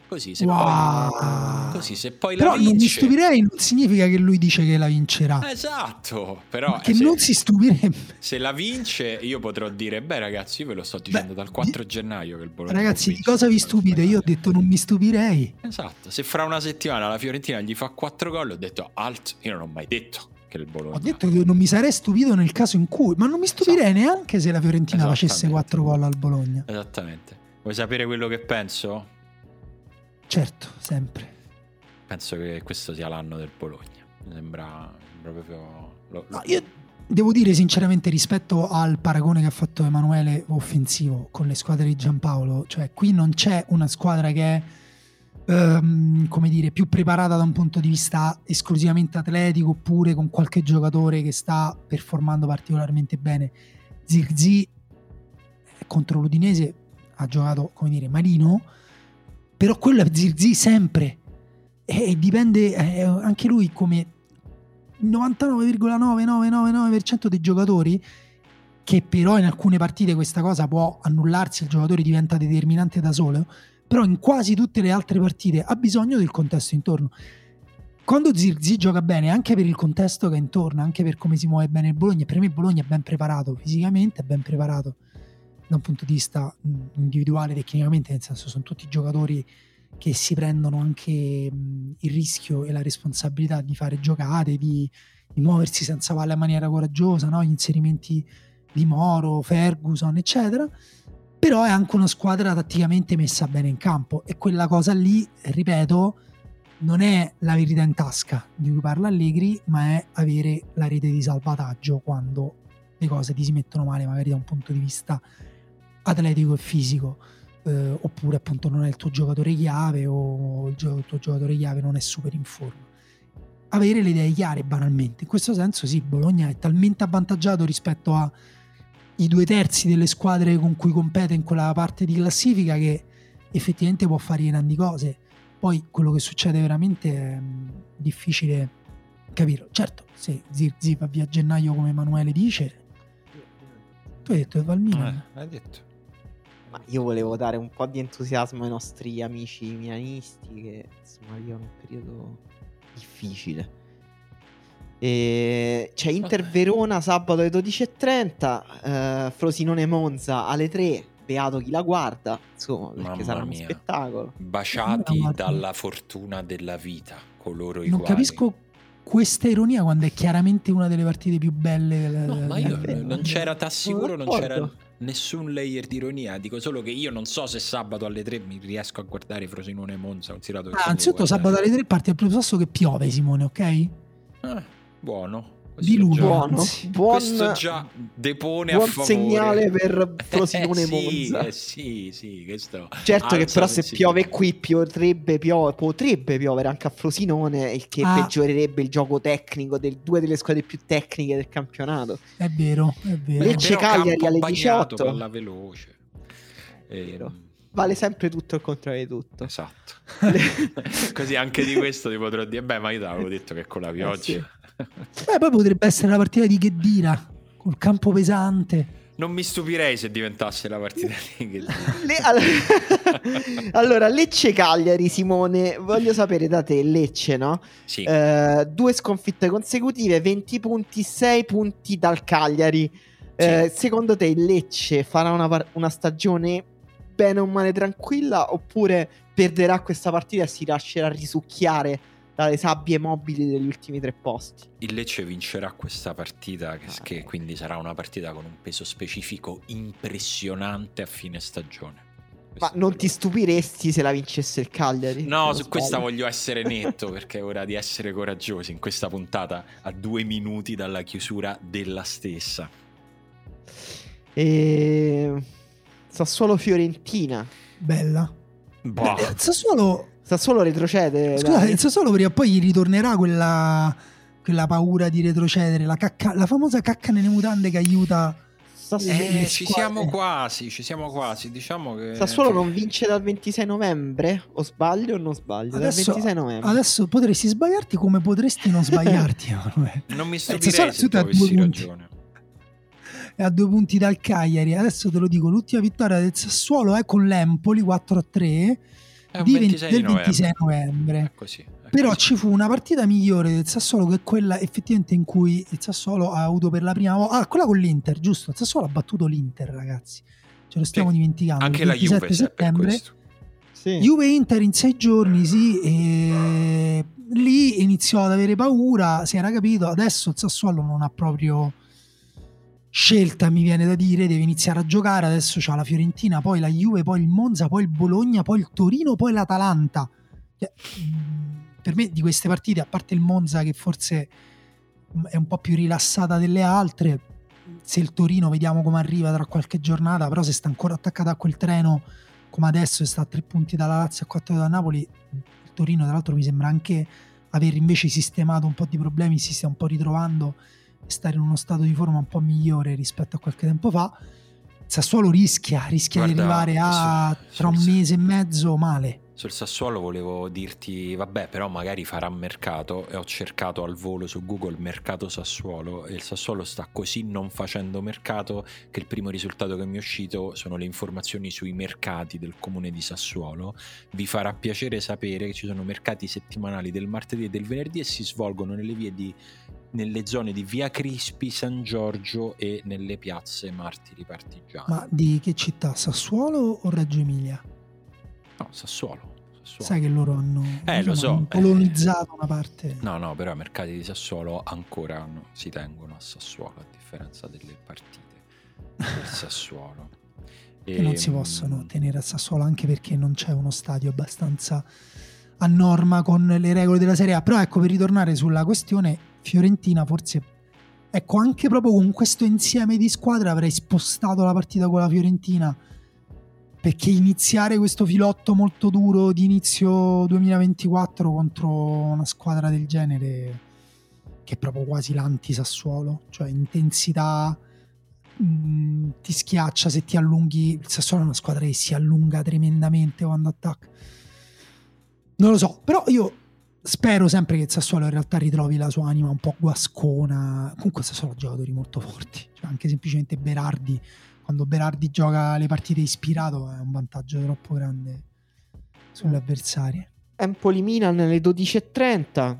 Speaker 1: Così se,
Speaker 2: Wow.
Speaker 1: poi, così se poi la
Speaker 2: Però non mi
Speaker 1: vince...
Speaker 2: stupirei non significa che lui dice che la vincerà.
Speaker 1: Esatto, però
Speaker 2: che
Speaker 1: se,
Speaker 2: non si stupirebbe.
Speaker 1: se la vince io potrò dire, beh ragazzi, io ve lo sto dicendo
Speaker 2: Beh,
Speaker 1: dal 4 gennaio che il Bologna
Speaker 2: Ragazzi, di cosa vi stupite? Io ho detto non mi stupirei.
Speaker 1: Esatto, se fra una settimana la Fiorentina gli fa 4 gol, ho detto alt, io non ho mai detto che il Bologna...
Speaker 2: Ho detto che non mi sarei stupito nel caso in cui, ma non mi stupirei neanche se la Fiorentina facesse
Speaker 1: Esattamente.
Speaker 2: 4 gol al Bologna.
Speaker 1: Esattamente. Vuoi sapere quello che penso?
Speaker 2: Certo, sempre.
Speaker 1: Penso che questo sia l'anno del Bologna. Mi sembra proprio... lo-
Speaker 2: No, io devo dire sinceramente rispetto al paragone che ha fatto Emanuele offensivo con le squadre di Giampaolo, cioè qui non c'è una squadra che è ehm, come dire più preparata da un punto di vista esclusivamente atletico oppure con qualche giocatore che sta performando particolarmente bene. Zirzi contro l'Udinese ha giocato come dire malino, però quello è Zirzi sempre e dipende eh, anche lui come il 99,9999% dei giocatori che però in alcune partite questa cosa può annullarsi, il giocatore diventa determinante da solo, però in quasi tutte le altre partite ha bisogno del contesto intorno. Quando Zirzi gioca bene, anche per il contesto che è intorno, anche per come si muove bene il Bologna, per me Bologna è ben preparato fisicamente, è ben preparato da un punto di vista individuale, tecnicamente, nel senso sono tutti giocatori che si prendono anche il rischio e la responsabilità di fare giocate, di, di muoversi senza palla in maniera coraggiosa, no? gli inserimenti di Moro, Ferguson, eccetera. Però è anche una squadra tatticamente messa bene in campo e quella cosa lì, ripeto, non è la verità in tasca di cui parla Allegri, ma è avere la rete di salvataggio quando le cose ti si mettono male, magari da un punto di vista atletico e fisico eh, oppure appunto non è il tuo giocatore chiave o il, gio- il tuo giocatore chiave non è super in forma. Avere le idee chiare banalmente. In questo senso sì, Bologna è talmente avvantaggiato rispetto ai due terzi delle squadre con cui compete in quella parte di classifica che effettivamente può fare grandi cose. Poi quello che succede veramente è mh, difficile capirlo. Certo, se Zirzi va via a gennaio come Emanuele dice, tu hai detto che va al Milan.
Speaker 1: Eh, hai detto.
Speaker 3: Ma io volevo dare un po' di entusiasmo ai nostri amici milanisti che insomma vivono un periodo difficile. E c'è Inter Verona sabato alle 12.30, eh, Frosinone Monza alle 3, beato chi la guarda, insomma, perché
Speaker 1: Mamma
Speaker 3: sarà uno
Speaker 1: mia.
Speaker 3: spettacolo.
Speaker 1: Baciati
Speaker 2: Mamma mia.
Speaker 1: dalla fortuna della vita, coloro i
Speaker 2: non
Speaker 1: quali...
Speaker 2: capisco questa ironia quando è chiaramente una delle partite più belle.
Speaker 1: No, ma io non c'era, t'assicuro, non c'era. Nessun layer di ironia. Dico solo che io non so se sabato alle 3 mi riesco a guardare Frosinone e Monza. Considerato che
Speaker 2: Ah, anzitutto
Speaker 1: guardare.
Speaker 2: sabato alle 3 parti al presupposto che piove, Simone, ok?
Speaker 1: Ah, buono.
Speaker 2: Diluvio.
Speaker 1: già-
Speaker 3: Buono, buon,
Speaker 1: Questo già depone a
Speaker 3: buon
Speaker 1: favore.
Speaker 3: segnale per <laughs> Frosinone
Speaker 1: eh, sì,
Speaker 3: Monza.
Speaker 1: eh, sì, sì, questo
Speaker 3: Certo che però se piove qui potrebbe, pio- potrebbe piovere anche a Frosinone, il che
Speaker 2: Ah.
Speaker 3: peggiorerebbe il gioco tecnico di due delle squadre più tecniche del campionato.
Speaker 2: È vero, è vero.
Speaker 3: Lecce Cagliari alle
Speaker 1: bagnato,
Speaker 3: 18.
Speaker 1: palla veloce.
Speaker 3: Vero.
Speaker 1: Ehm,
Speaker 3: Vale sempre tutto il contrario di tutto.
Speaker 1: Esatto. <laughs> Così anche di questo ti potrò dire, beh, ma io ti avevo detto che con la pioggia.
Speaker 3: sì.
Speaker 2: Beh, poi potrebbe essere la partita di Ghedira col campo pesante.
Speaker 1: Non mi stupirei se diventasse la partita di che
Speaker 3: Le- all- <laughs> allora, Lecce Cagliari, Simone, voglio sapere da te, Lecce, no?
Speaker 1: Sì.
Speaker 3: Eh, due sconfitte consecutive, 20 punti, 6 punti dal Cagliari. Eh, Secondo te il Lecce farà una, par- una stagione bene o male tranquilla oppure perderà questa partita e si lascerà risucchiare dalle sabbie mobili degli ultimi tre posti?
Speaker 1: Il Lecce vincerà questa partita, che,
Speaker 3: Ah,
Speaker 1: che
Speaker 3: ecco.
Speaker 1: quindi sarà una partita con un peso specifico impressionante a fine stagione.
Speaker 3: Ma non ti stupiresti se la vincesse il Cagliari?
Speaker 1: No, su questa voglio <laughs> essere netto perché è ora di essere coraggiosi in questa puntata a due minuti dalla chiusura della stessa.
Speaker 3: E... Sassuolo Fiorentina.
Speaker 2: Bella.
Speaker 1: Boh.
Speaker 2: Eh, Sassuolo,
Speaker 3: Sassuolo retrocede.
Speaker 2: scusate,
Speaker 3: dai.
Speaker 2: il Sassuolo prima o poi gli ritornerà quella, quella paura di retrocedere, la, cacca- la famosa cacca nelle mutande che aiuta.
Speaker 3: Sassuolo,
Speaker 1: Eh, ci siamo quasi, ci siamo quasi. Diciamo che
Speaker 3: Sassuolo non vince dal 26 novembre? O sbaglio o non sbaglio?
Speaker 2: Adesso,
Speaker 3: dal 26 novembre.
Speaker 2: adesso potresti sbagliarti come potresti non <laughs> sbagliarti.
Speaker 1: Non mi
Speaker 2: Sassuolo
Speaker 1: stupirei se tu avessi
Speaker 2: due punti.
Speaker 1: ragione.
Speaker 2: è a due punti dal Cagliari. Adesso te lo dico: l'ultima vittoria del Sassuolo è con l'Empoli 4-3. Di 20
Speaker 1: 26 di
Speaker 2: del
Speaker 1: novembre.
Speaker 2: 26 novembre.
Speaker 1: È così. è
Speaker 2: Però
Speaker 1: così.
Speaker 2: ci fu una partita migliore del Sassuolo che quella effettivamente in cui il Sassuolo ha avuto per la prima volta. Ah, quella con l'Inter, giusto? Il Sassuolo ha battuto l'Inter, ragazzi. Ce lo stiamo
Speaker 1: Sì.
Speaker 2: dimenticando.
Speaker 1: Anche
Speaker 2: il
Speaker 1: la
Speaker 2: 27
Speaker 1: Juve,
Speaker 2: settembre.
Speaker 3: Sì.
Speaker 2: Juve Inter in sei giorni, sì. E lì iniziò ad avere paura, si era capito. Adesso il Sassuolo non ha proprio scelta, mi viene da dire. Deve iniziare a giocare. Adesso c'ha la Fiorentina, poi la Juve, poi il Monza, poi il Bologna, poi il Torino, poi l'Atalanta. Cioè, mh, per me di queste partite, a parte il Monza che forse mh, è un po' più rilassata delle altre, se il Torino vediamo come arriva tra qualche giornata, però se sta ancora attaccato a quel treno come adesso sta a tre punti dalla Lazio e a quattro da Napoli, il Torino tra l'altro mi sembra anche aver invece sistemato un po' di problemi, si stia un po' ritrovando stare in uno stato di forma un po' migliore rispetto a qualche tempo fa. Sassuolo rischia, rischia di
Speaker 1: Guarda,
Speaker 2: arrivare a tra un mese e mezzo male.
Speaker 1: Sul Sassuolo volevo dirti, vabbè, però magari farà mercato e ho cercato al volo su Google mercato Sassuolo e il Sassuolo sta così non facendo mercato che il primo risultato che mi è uscito sono le informazioni sui mercati del comune di Sassuolo. Vi farà piacere sapere che ci sono mercati settimanali del martedì e del venerdì e si svolgono nelle vie di nelle zone di Via Crispi, San Giorgio e nelle piazze Martiri Partigiani.
Speaker 2: Ma di che città? Sassuolo o Reggio Emilia?
Speaker 1: No, Sassuolo. Sassuolo.
Speaker 2: Sai che loro hanno,
Speaker 1: Eh, lo so,
Speaker 2: hanno
Speaker 1: eh.
Speaker 2: colonizzato una parte.
Speaker 1: No, no, però i mercati di Sassuolo ancora no, si tengono a Sassuolo, a differenza delle partite del <laughs> Sassuolo.
Speaker 2: che non si
Speaker 1: Ehm,
Speaker 2: possono tenere a Sassuolo anche perché non c'è uno stadio abbastanza a norma con le regole della Serie A. Però ecco, per ritornare sulla questione, Fiorentina forse, ecco, anche proprio con questo insieme di squadre avrei spostato la partita con la Fiorentina perché iniziare questo filotto molto duro di inizio 2024 contro una squadra del genere che è proprio quasi l'anti-Sassuolo, cioè intensità, mh, ti schiaccia se ti allunghi. Il Sassuolo è una squadra che si allunga tremendamente quando attacca. Non lo so, però io spero sempre che il Sassuolo in realtà ritrovi la sua anima un po' guascona. Comunque il Sassuolo ha giocatori molto forti, cioè anche semplicemente Berardi. Quando Berardi gioca le partite ispirato è un vantaggio troppo grande sulle avversarie.
Speaker 3: Empoli-Milan alle 12.30.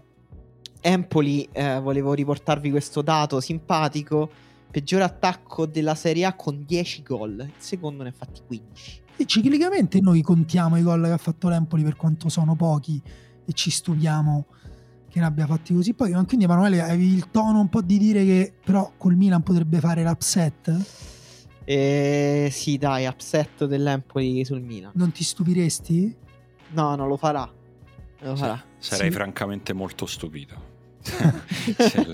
Speaker 3: Empoli, eh, volevo riportarvi questo dato simpatico. Peggiore attacco della Serie A con 10 gol. Il secondo ne ha fatti 15.
Speaker 2: E ciclicamente noi contiamo i gol che ha fatto l'Empoli per quanto sono pochi e ci stupiamo che ne abbia fatti così. Ma quindi Emanuele avevi il tono un po' di dire che però col Milan potrebbe fare l'upset?
Speaker 3: E sì, dai, upset dell'Empoli sul Milan.
Speaker 2: Non ti stupiresti?
Speaker 3: No, non lo farà. Non lo farà.
Speaker 1: sarei
Speaker 2: Sì.
Speaker 1: francamente molto stupito <laughs> se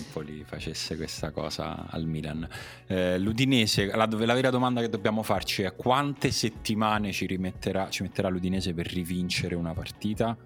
Speaker 1: l'Empoli facesse questa cosa al Milan. Eh, L'Udinese, la, la vera domanda che dobbiamo farci è quante settimane ci, rimetterà, ci metterà l'Udinese per rivincere una partita?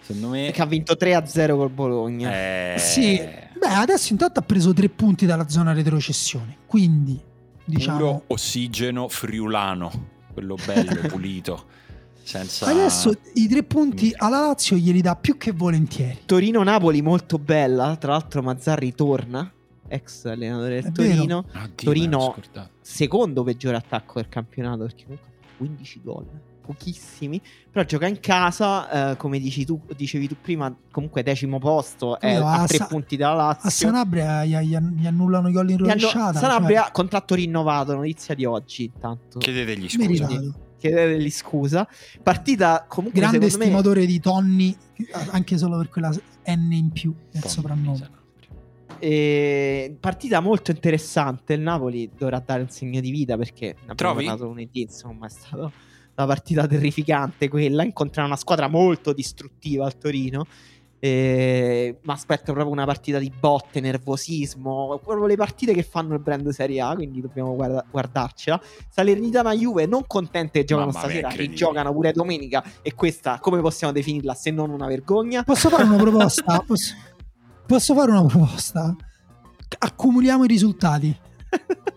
Speaker 1: Secondo me...
Speaker 3: Che ha vinto 3-0 col Bologna.
Speaker 1: Eh,
Speaker 2: Sì. Beh, adesso intanto ha preso tre punti dalla zona retrocessione. Quindi, diciamo...
Speaker 1: puro ossigeno friulano, quello bello, pulito. <laughs> Senza...
Speaker 2: Adesso i tre punti alla Lazio glieli dà più che volentieri.
Speaker 3: Torino-Napoli molto bella. Tra l'altro Mazzarri torna, ex allenatore del
Speaker 2: È.
Speaker 3: Torino.
Speaker 1: L'ero
Speaker 3: Torino secondo peggiore attacco del campionato perché comunque ha fatto 15 gol, pochissimi, però gioca in casa, eh, come dici tu, dicevi tu prima, comunque decimo posto, è a
Speaker 2: a
Speaker 3: tre
Speaker 2: Sa-
Speaker 3: punti dalla
Speaker 2: A
Speaker 3: Lazio.
Speaker 2: Sanabria gli, gli- gli annullano i gol in
Speaker 3: hanno-
Speaker 2: rovesciata.
Speaker 3: Sanabria,
Speaker 2: cioè,
Speaker 3: contratto rinnovato, notizia di oggi intanto.
Speaker 1: Chiedetegli scusa.
Speaker 2: meritato.
Speaker 3: Chiederegli scusa. Partita comunque
Speaker 2: Grande
Speaker 3: secondo me
Speaker 2: stimatore di Tonni, anche solo per quella N in più nel
Speaker 1: Tommy
Speaker 2: soprannome.
Speaker 3: Eh, partita molto interessante. Il Napoli dovrà dare un segno di vita perché ne abbiamo parlato lunedì. Insomma, è stata una partita terrificante quella. Incontrare una squadra molto distruttiva al Torino. Eh, ma aspetto proprio una partita di botte, nervosismo, proprio le partite che fanno il brand Serie A, quindi dobbiamo guarda- guardarcela. Salernitana Juve non contente che giocano
Speaker 1: Mamma
Speaker 3: stasera, che giocano pure domenica e questa come possiamo definirla se non una vergogna?
Speaker 2: Posso fare una proposta? <laughs> Posso, posso fare una proposta? Accumuliamo i risultati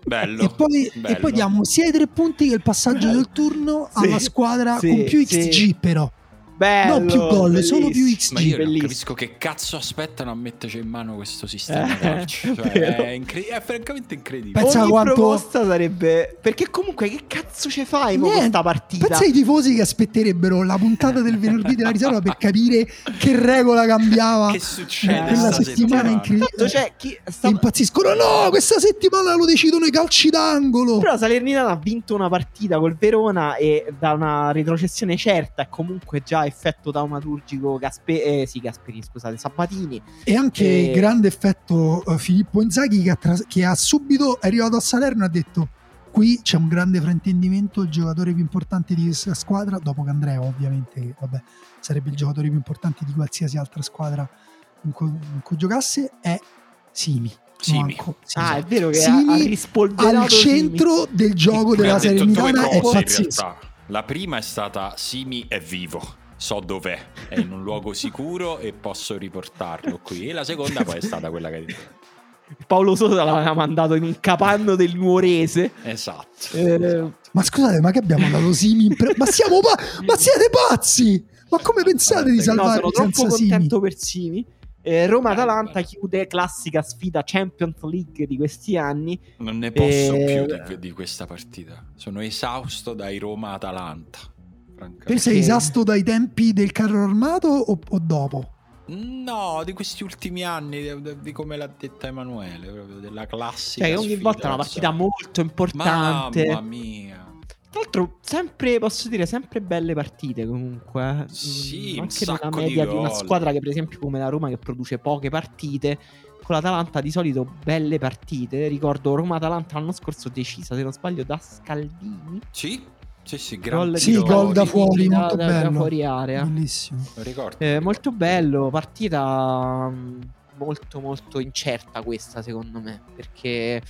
Speaker 1: Bello.
Speaker 2: e poi, e
Speaker 1: bello.
Speaker 2: poi diamo sia i tre punti che il passaggio del turno
Speaker 3: Sì,
Speaker 2: alla squadra
Speaker 3: sì,
Speaker 2: con più
Speaker 3: sì.
Speaker 2: XG però
Speaker 3: Bello,
Speaker 2: No, più gol, solo più
Speaker 3: bellissimo.
Speaker 2: XG.
Speaker 1: Ma io non
Speaker 3: Bellissimo.
Speaker 1: capisco che cazzo aspettano a metterci in mano questo sistema
Speaker 3: Eh,
Speaker 1: calcio. Cioè, è, incre- è francamente incredibile.
Speaker 2: Pensa
Speaker 3: Ogni
Speaker 2: quanto-
Speaker 3: proposta sarebbe perché comunque che cazzo ci fai mo con
Speaker 2: Niente.
Speaker 3: sta partita?
Speaker 2: Pensa ai tifosi che aspetterebbero la puntata del venerdì della riserva per capire che regola cambiava.
Speaker 1: Che succede
Speaker 2: quella
Speaker 1: sta
Speaker 2: settimana incredibile.
Speaker 3: Tanto c'è chi sta...
Speaker 2: Impazziscono. No, questa settimana lo decidono i calci d'angolo.
Speaker 3: Però Salernitana ha vinto una partita col Verona e da una retrocessione certa e comunque già effetto taumaturgico Gaspe- eh, sì, Gasperini, scusate, Sabatini.
Speaker 2: E anche
Speaker 3: E-
Speaker 2: grande effetto eh, Filippo Inzaghi che ha, tras- che ha subito è arrivato a Salerno e ha detto qui c'è un grande fraintendimento, il giocatore più importante di questa squadra, dopo che Andrea ovviamente, che, vabbè, sarebbe il giocatore più importante di qualsiasi altra squadra in cui, in cui giocasse, è Simi.
Speaker 1: Simi.
Speaker 2: Manco- sì,
Speaker 3: Ah,
Speaker 2: sì.
Speaker 3: è vero che
Speaker 2: Simi
Speaker 3: ha, ha rispolverato
Speaker 2: al centro del gioco della
Speaker 1: due
Speaker 2: Salernitana è pazzesco.
Speaker 1: La prima è stata Simi è vivo, so dov'è, è in un luogo sicuro e posso riportarlo qui. E la seconda poi è stata quella che hai detto.
Speaker 3: Simi. Paolo Sosa l'aveva mandato in un capanno del Nuorese.
Speaker 1: Esatto.
Speaker 3: Eh,
Speaker 1: esatto.
Speaker 2: Ma scusate, ma che abbiamo dato Simi? in pre- ma siamo pa- ma siete pazzi? Ma come pensate di
Speaker 1: No,
Speaker 3: No,
Speaker 2: salvare
Speaker 3: sono troppo
Speaker 2: senza Simi?
Speaker 3: contento per Simi. Eh, Roma-Atalanta chiude classica sfida Champions League di questi anni.
Speaker 1: Non ne posso
Speaker 3: Eh,
Speaker 1: più di, di questa partita. Sono esausto dai Roma-Atalanta.
Speaker 2: Te
Speaker 1: francamente.
Speaker 2: sei esausto dai tempi del carro armato o, o dopo?
Speaker 1: No, di questi ultimi anni, di, di come l'ha detta Emanuele, proprio della classica.
Speaker 3: Cioè, ogni
Speaker 1: sfida,
Speaker 3: volta è una
Speaker 1: non
Speaker 3: partita
Speaker 1: so.
Speaker 3: molto importante.
Speaker 1: Mamma mia.
Speaker 3: Tra l'altro, sempre, posso dire, sempre belle partite comunque. eh.
Speaker 1: Sì,
Speaker 3: Mm, anche nella
Speaker 1: sacco di
Speaker 3: media di, una squadra che, per esempio, come la Roma, che produce poche partite. Con l'Atalanta di solito belle partite. Ricordo Roma-Atalanta l'anno scorso decisa, se non sbaglio, da Scalvini.
Speaker 1: Sì, sì, sì,
Speaker 3: Gol
Speaker 2: Sì,
Speaker 3: di
Speaker 2: gol da fuori,
Speaker 3: da-
Speaker 2: molto
Speaker 3: da- da
Speaker 2: bello.
Speaker 3: fuori area.
Speaker 2: Bellissimo.
Speaker 1: Ricordo.
Speaker 3: Eh, molto bello, partita mm, molto molto incerta questa secondo me, perché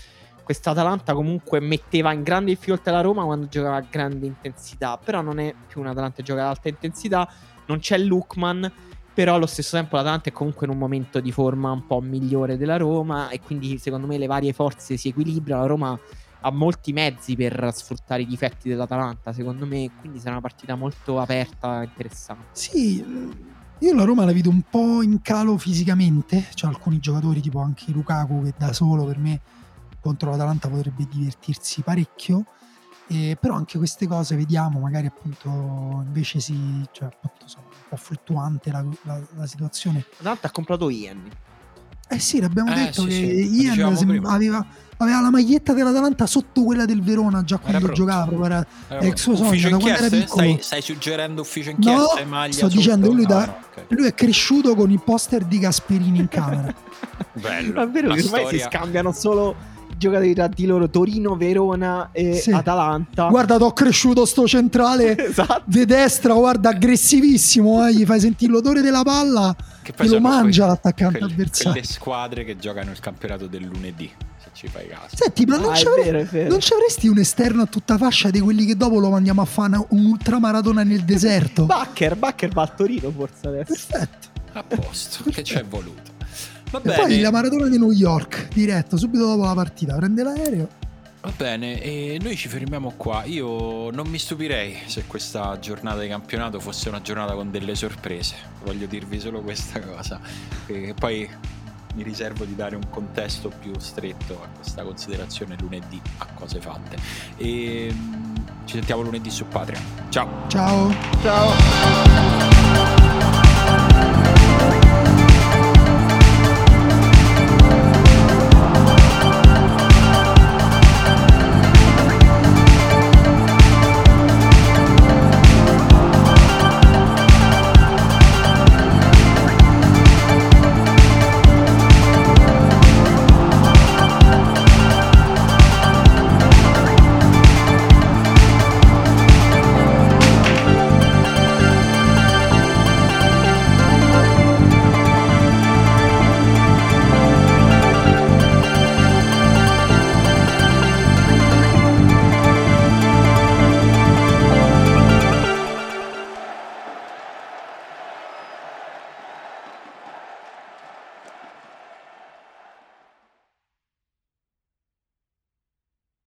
Speaker 3: questa Atalanta comunque metteva in grande difficoltà la Roma quando giocava a grande intensità, però non è più un'Atalanta che gioca ad alta intensità, non c'è Lukman, però allo stesso tempo l'Atalanta è comunque in un momento di forma un po' migliore della Roma e quindi secondo me le varie forze si equilibrano, la Roma ha molti mezzi per sfruttare i difetti dell'Atalanta, secondo me, quindi sarà una partita molto aperta e interessante.
Speaker 2: Sì, io la Roma la vedo un po' in calo fisicamente. C'è alcuni giocatori, tipo anche Lukaku, che da solo per me contro l'Atalanta potrebbe divertirsi parecchio. Eh, però anche queste cose vediamo, magari appunto invece si, cioè appunto sono un po' fluttuante la, la- la situazione.
Speaker 3: L'Atalanta ha comprato Ian.
Speaker 2: Eh sì, l'abbiamo
Speaker 1: Eh,
Speaker 2: detto
Speaker 1: sì,
Speaker 2: che
Speaker 1: sì,
Speaker 2: Ian sem- aveva, aveva la maglietta dell'Atalanta sotto quella del Verona già quando giocava, proprio era, è il suo sogno da quando era piccolo.
Speaker 1: Stai, stai suggerendo ufficio
Speaker 2: No,
Speaker 1: inchieste? maglia
Speaker 2: sto
Speaker 1: sotto?
Speaker 2: dicendo lui da-
Speaker 1: Ah, no, ok.
Speaker 2: Lui è cresciuto con i poster di Gasperini in camera. <laughs>
Speaker 1: Bello.
Speaker 3: È vero che ormai si
Speaker 1: storia-
Speaker 3: scambiano solo i giocatori tra di loro Torino, Verona e
Speaker 2: Sì.
Speaker 3: Atalanta.
Speaker 2: guarda, t'ho cresciuto sto centrale <laughs>
Speaker 3: esatto.
Speaker 2: di destra, guarda, aggressivissimo, eh, gli fai sentire l'odore della palla,
Speaker 1: Che
Speaker 2: te lo mangia
Speaker 1: quelle-
Speaker 2: l'attaccante
Speaker 1: quelle,
Speaker 2: avversario.
Speaker 1: quelle squadre che giocano il campionato del lunedì, se ci fai caso.
Speaker 2: Senti, ma non,
Speaker 3: Ah,
Speaker 2: ci avresti un esterno a tutta fascia di quelli che dopo lo mandiamo a fare un ultramaratona nel <laughs> deserto?
Speaker 3: Bakker, Bakker va a Torino forse adesso.
Speaker 2: Perfetto.
Speaker 1: A posto, che ci è voluto. Va
Speaker 2: E poi
Speaker 1: bene,
Speaker 2: la maratona di New York, diretto, subito dopo la partita, prende l'aereo.
Speaker 1: va bene, e noi ci fermiamo qua. Io non mi stupirei se questa giornata di campionato fosse una giornata con delle sorprese. Voglio dirvi solo questa cosa. E poi mi riservo di dare un contesto più stretto a questa considerazione lunedì a cose fatte. E mm, ci sentiamo lunedì su Patreon. Ciao!
Speaker 2: Ciao.
Speaker 3: Ciao.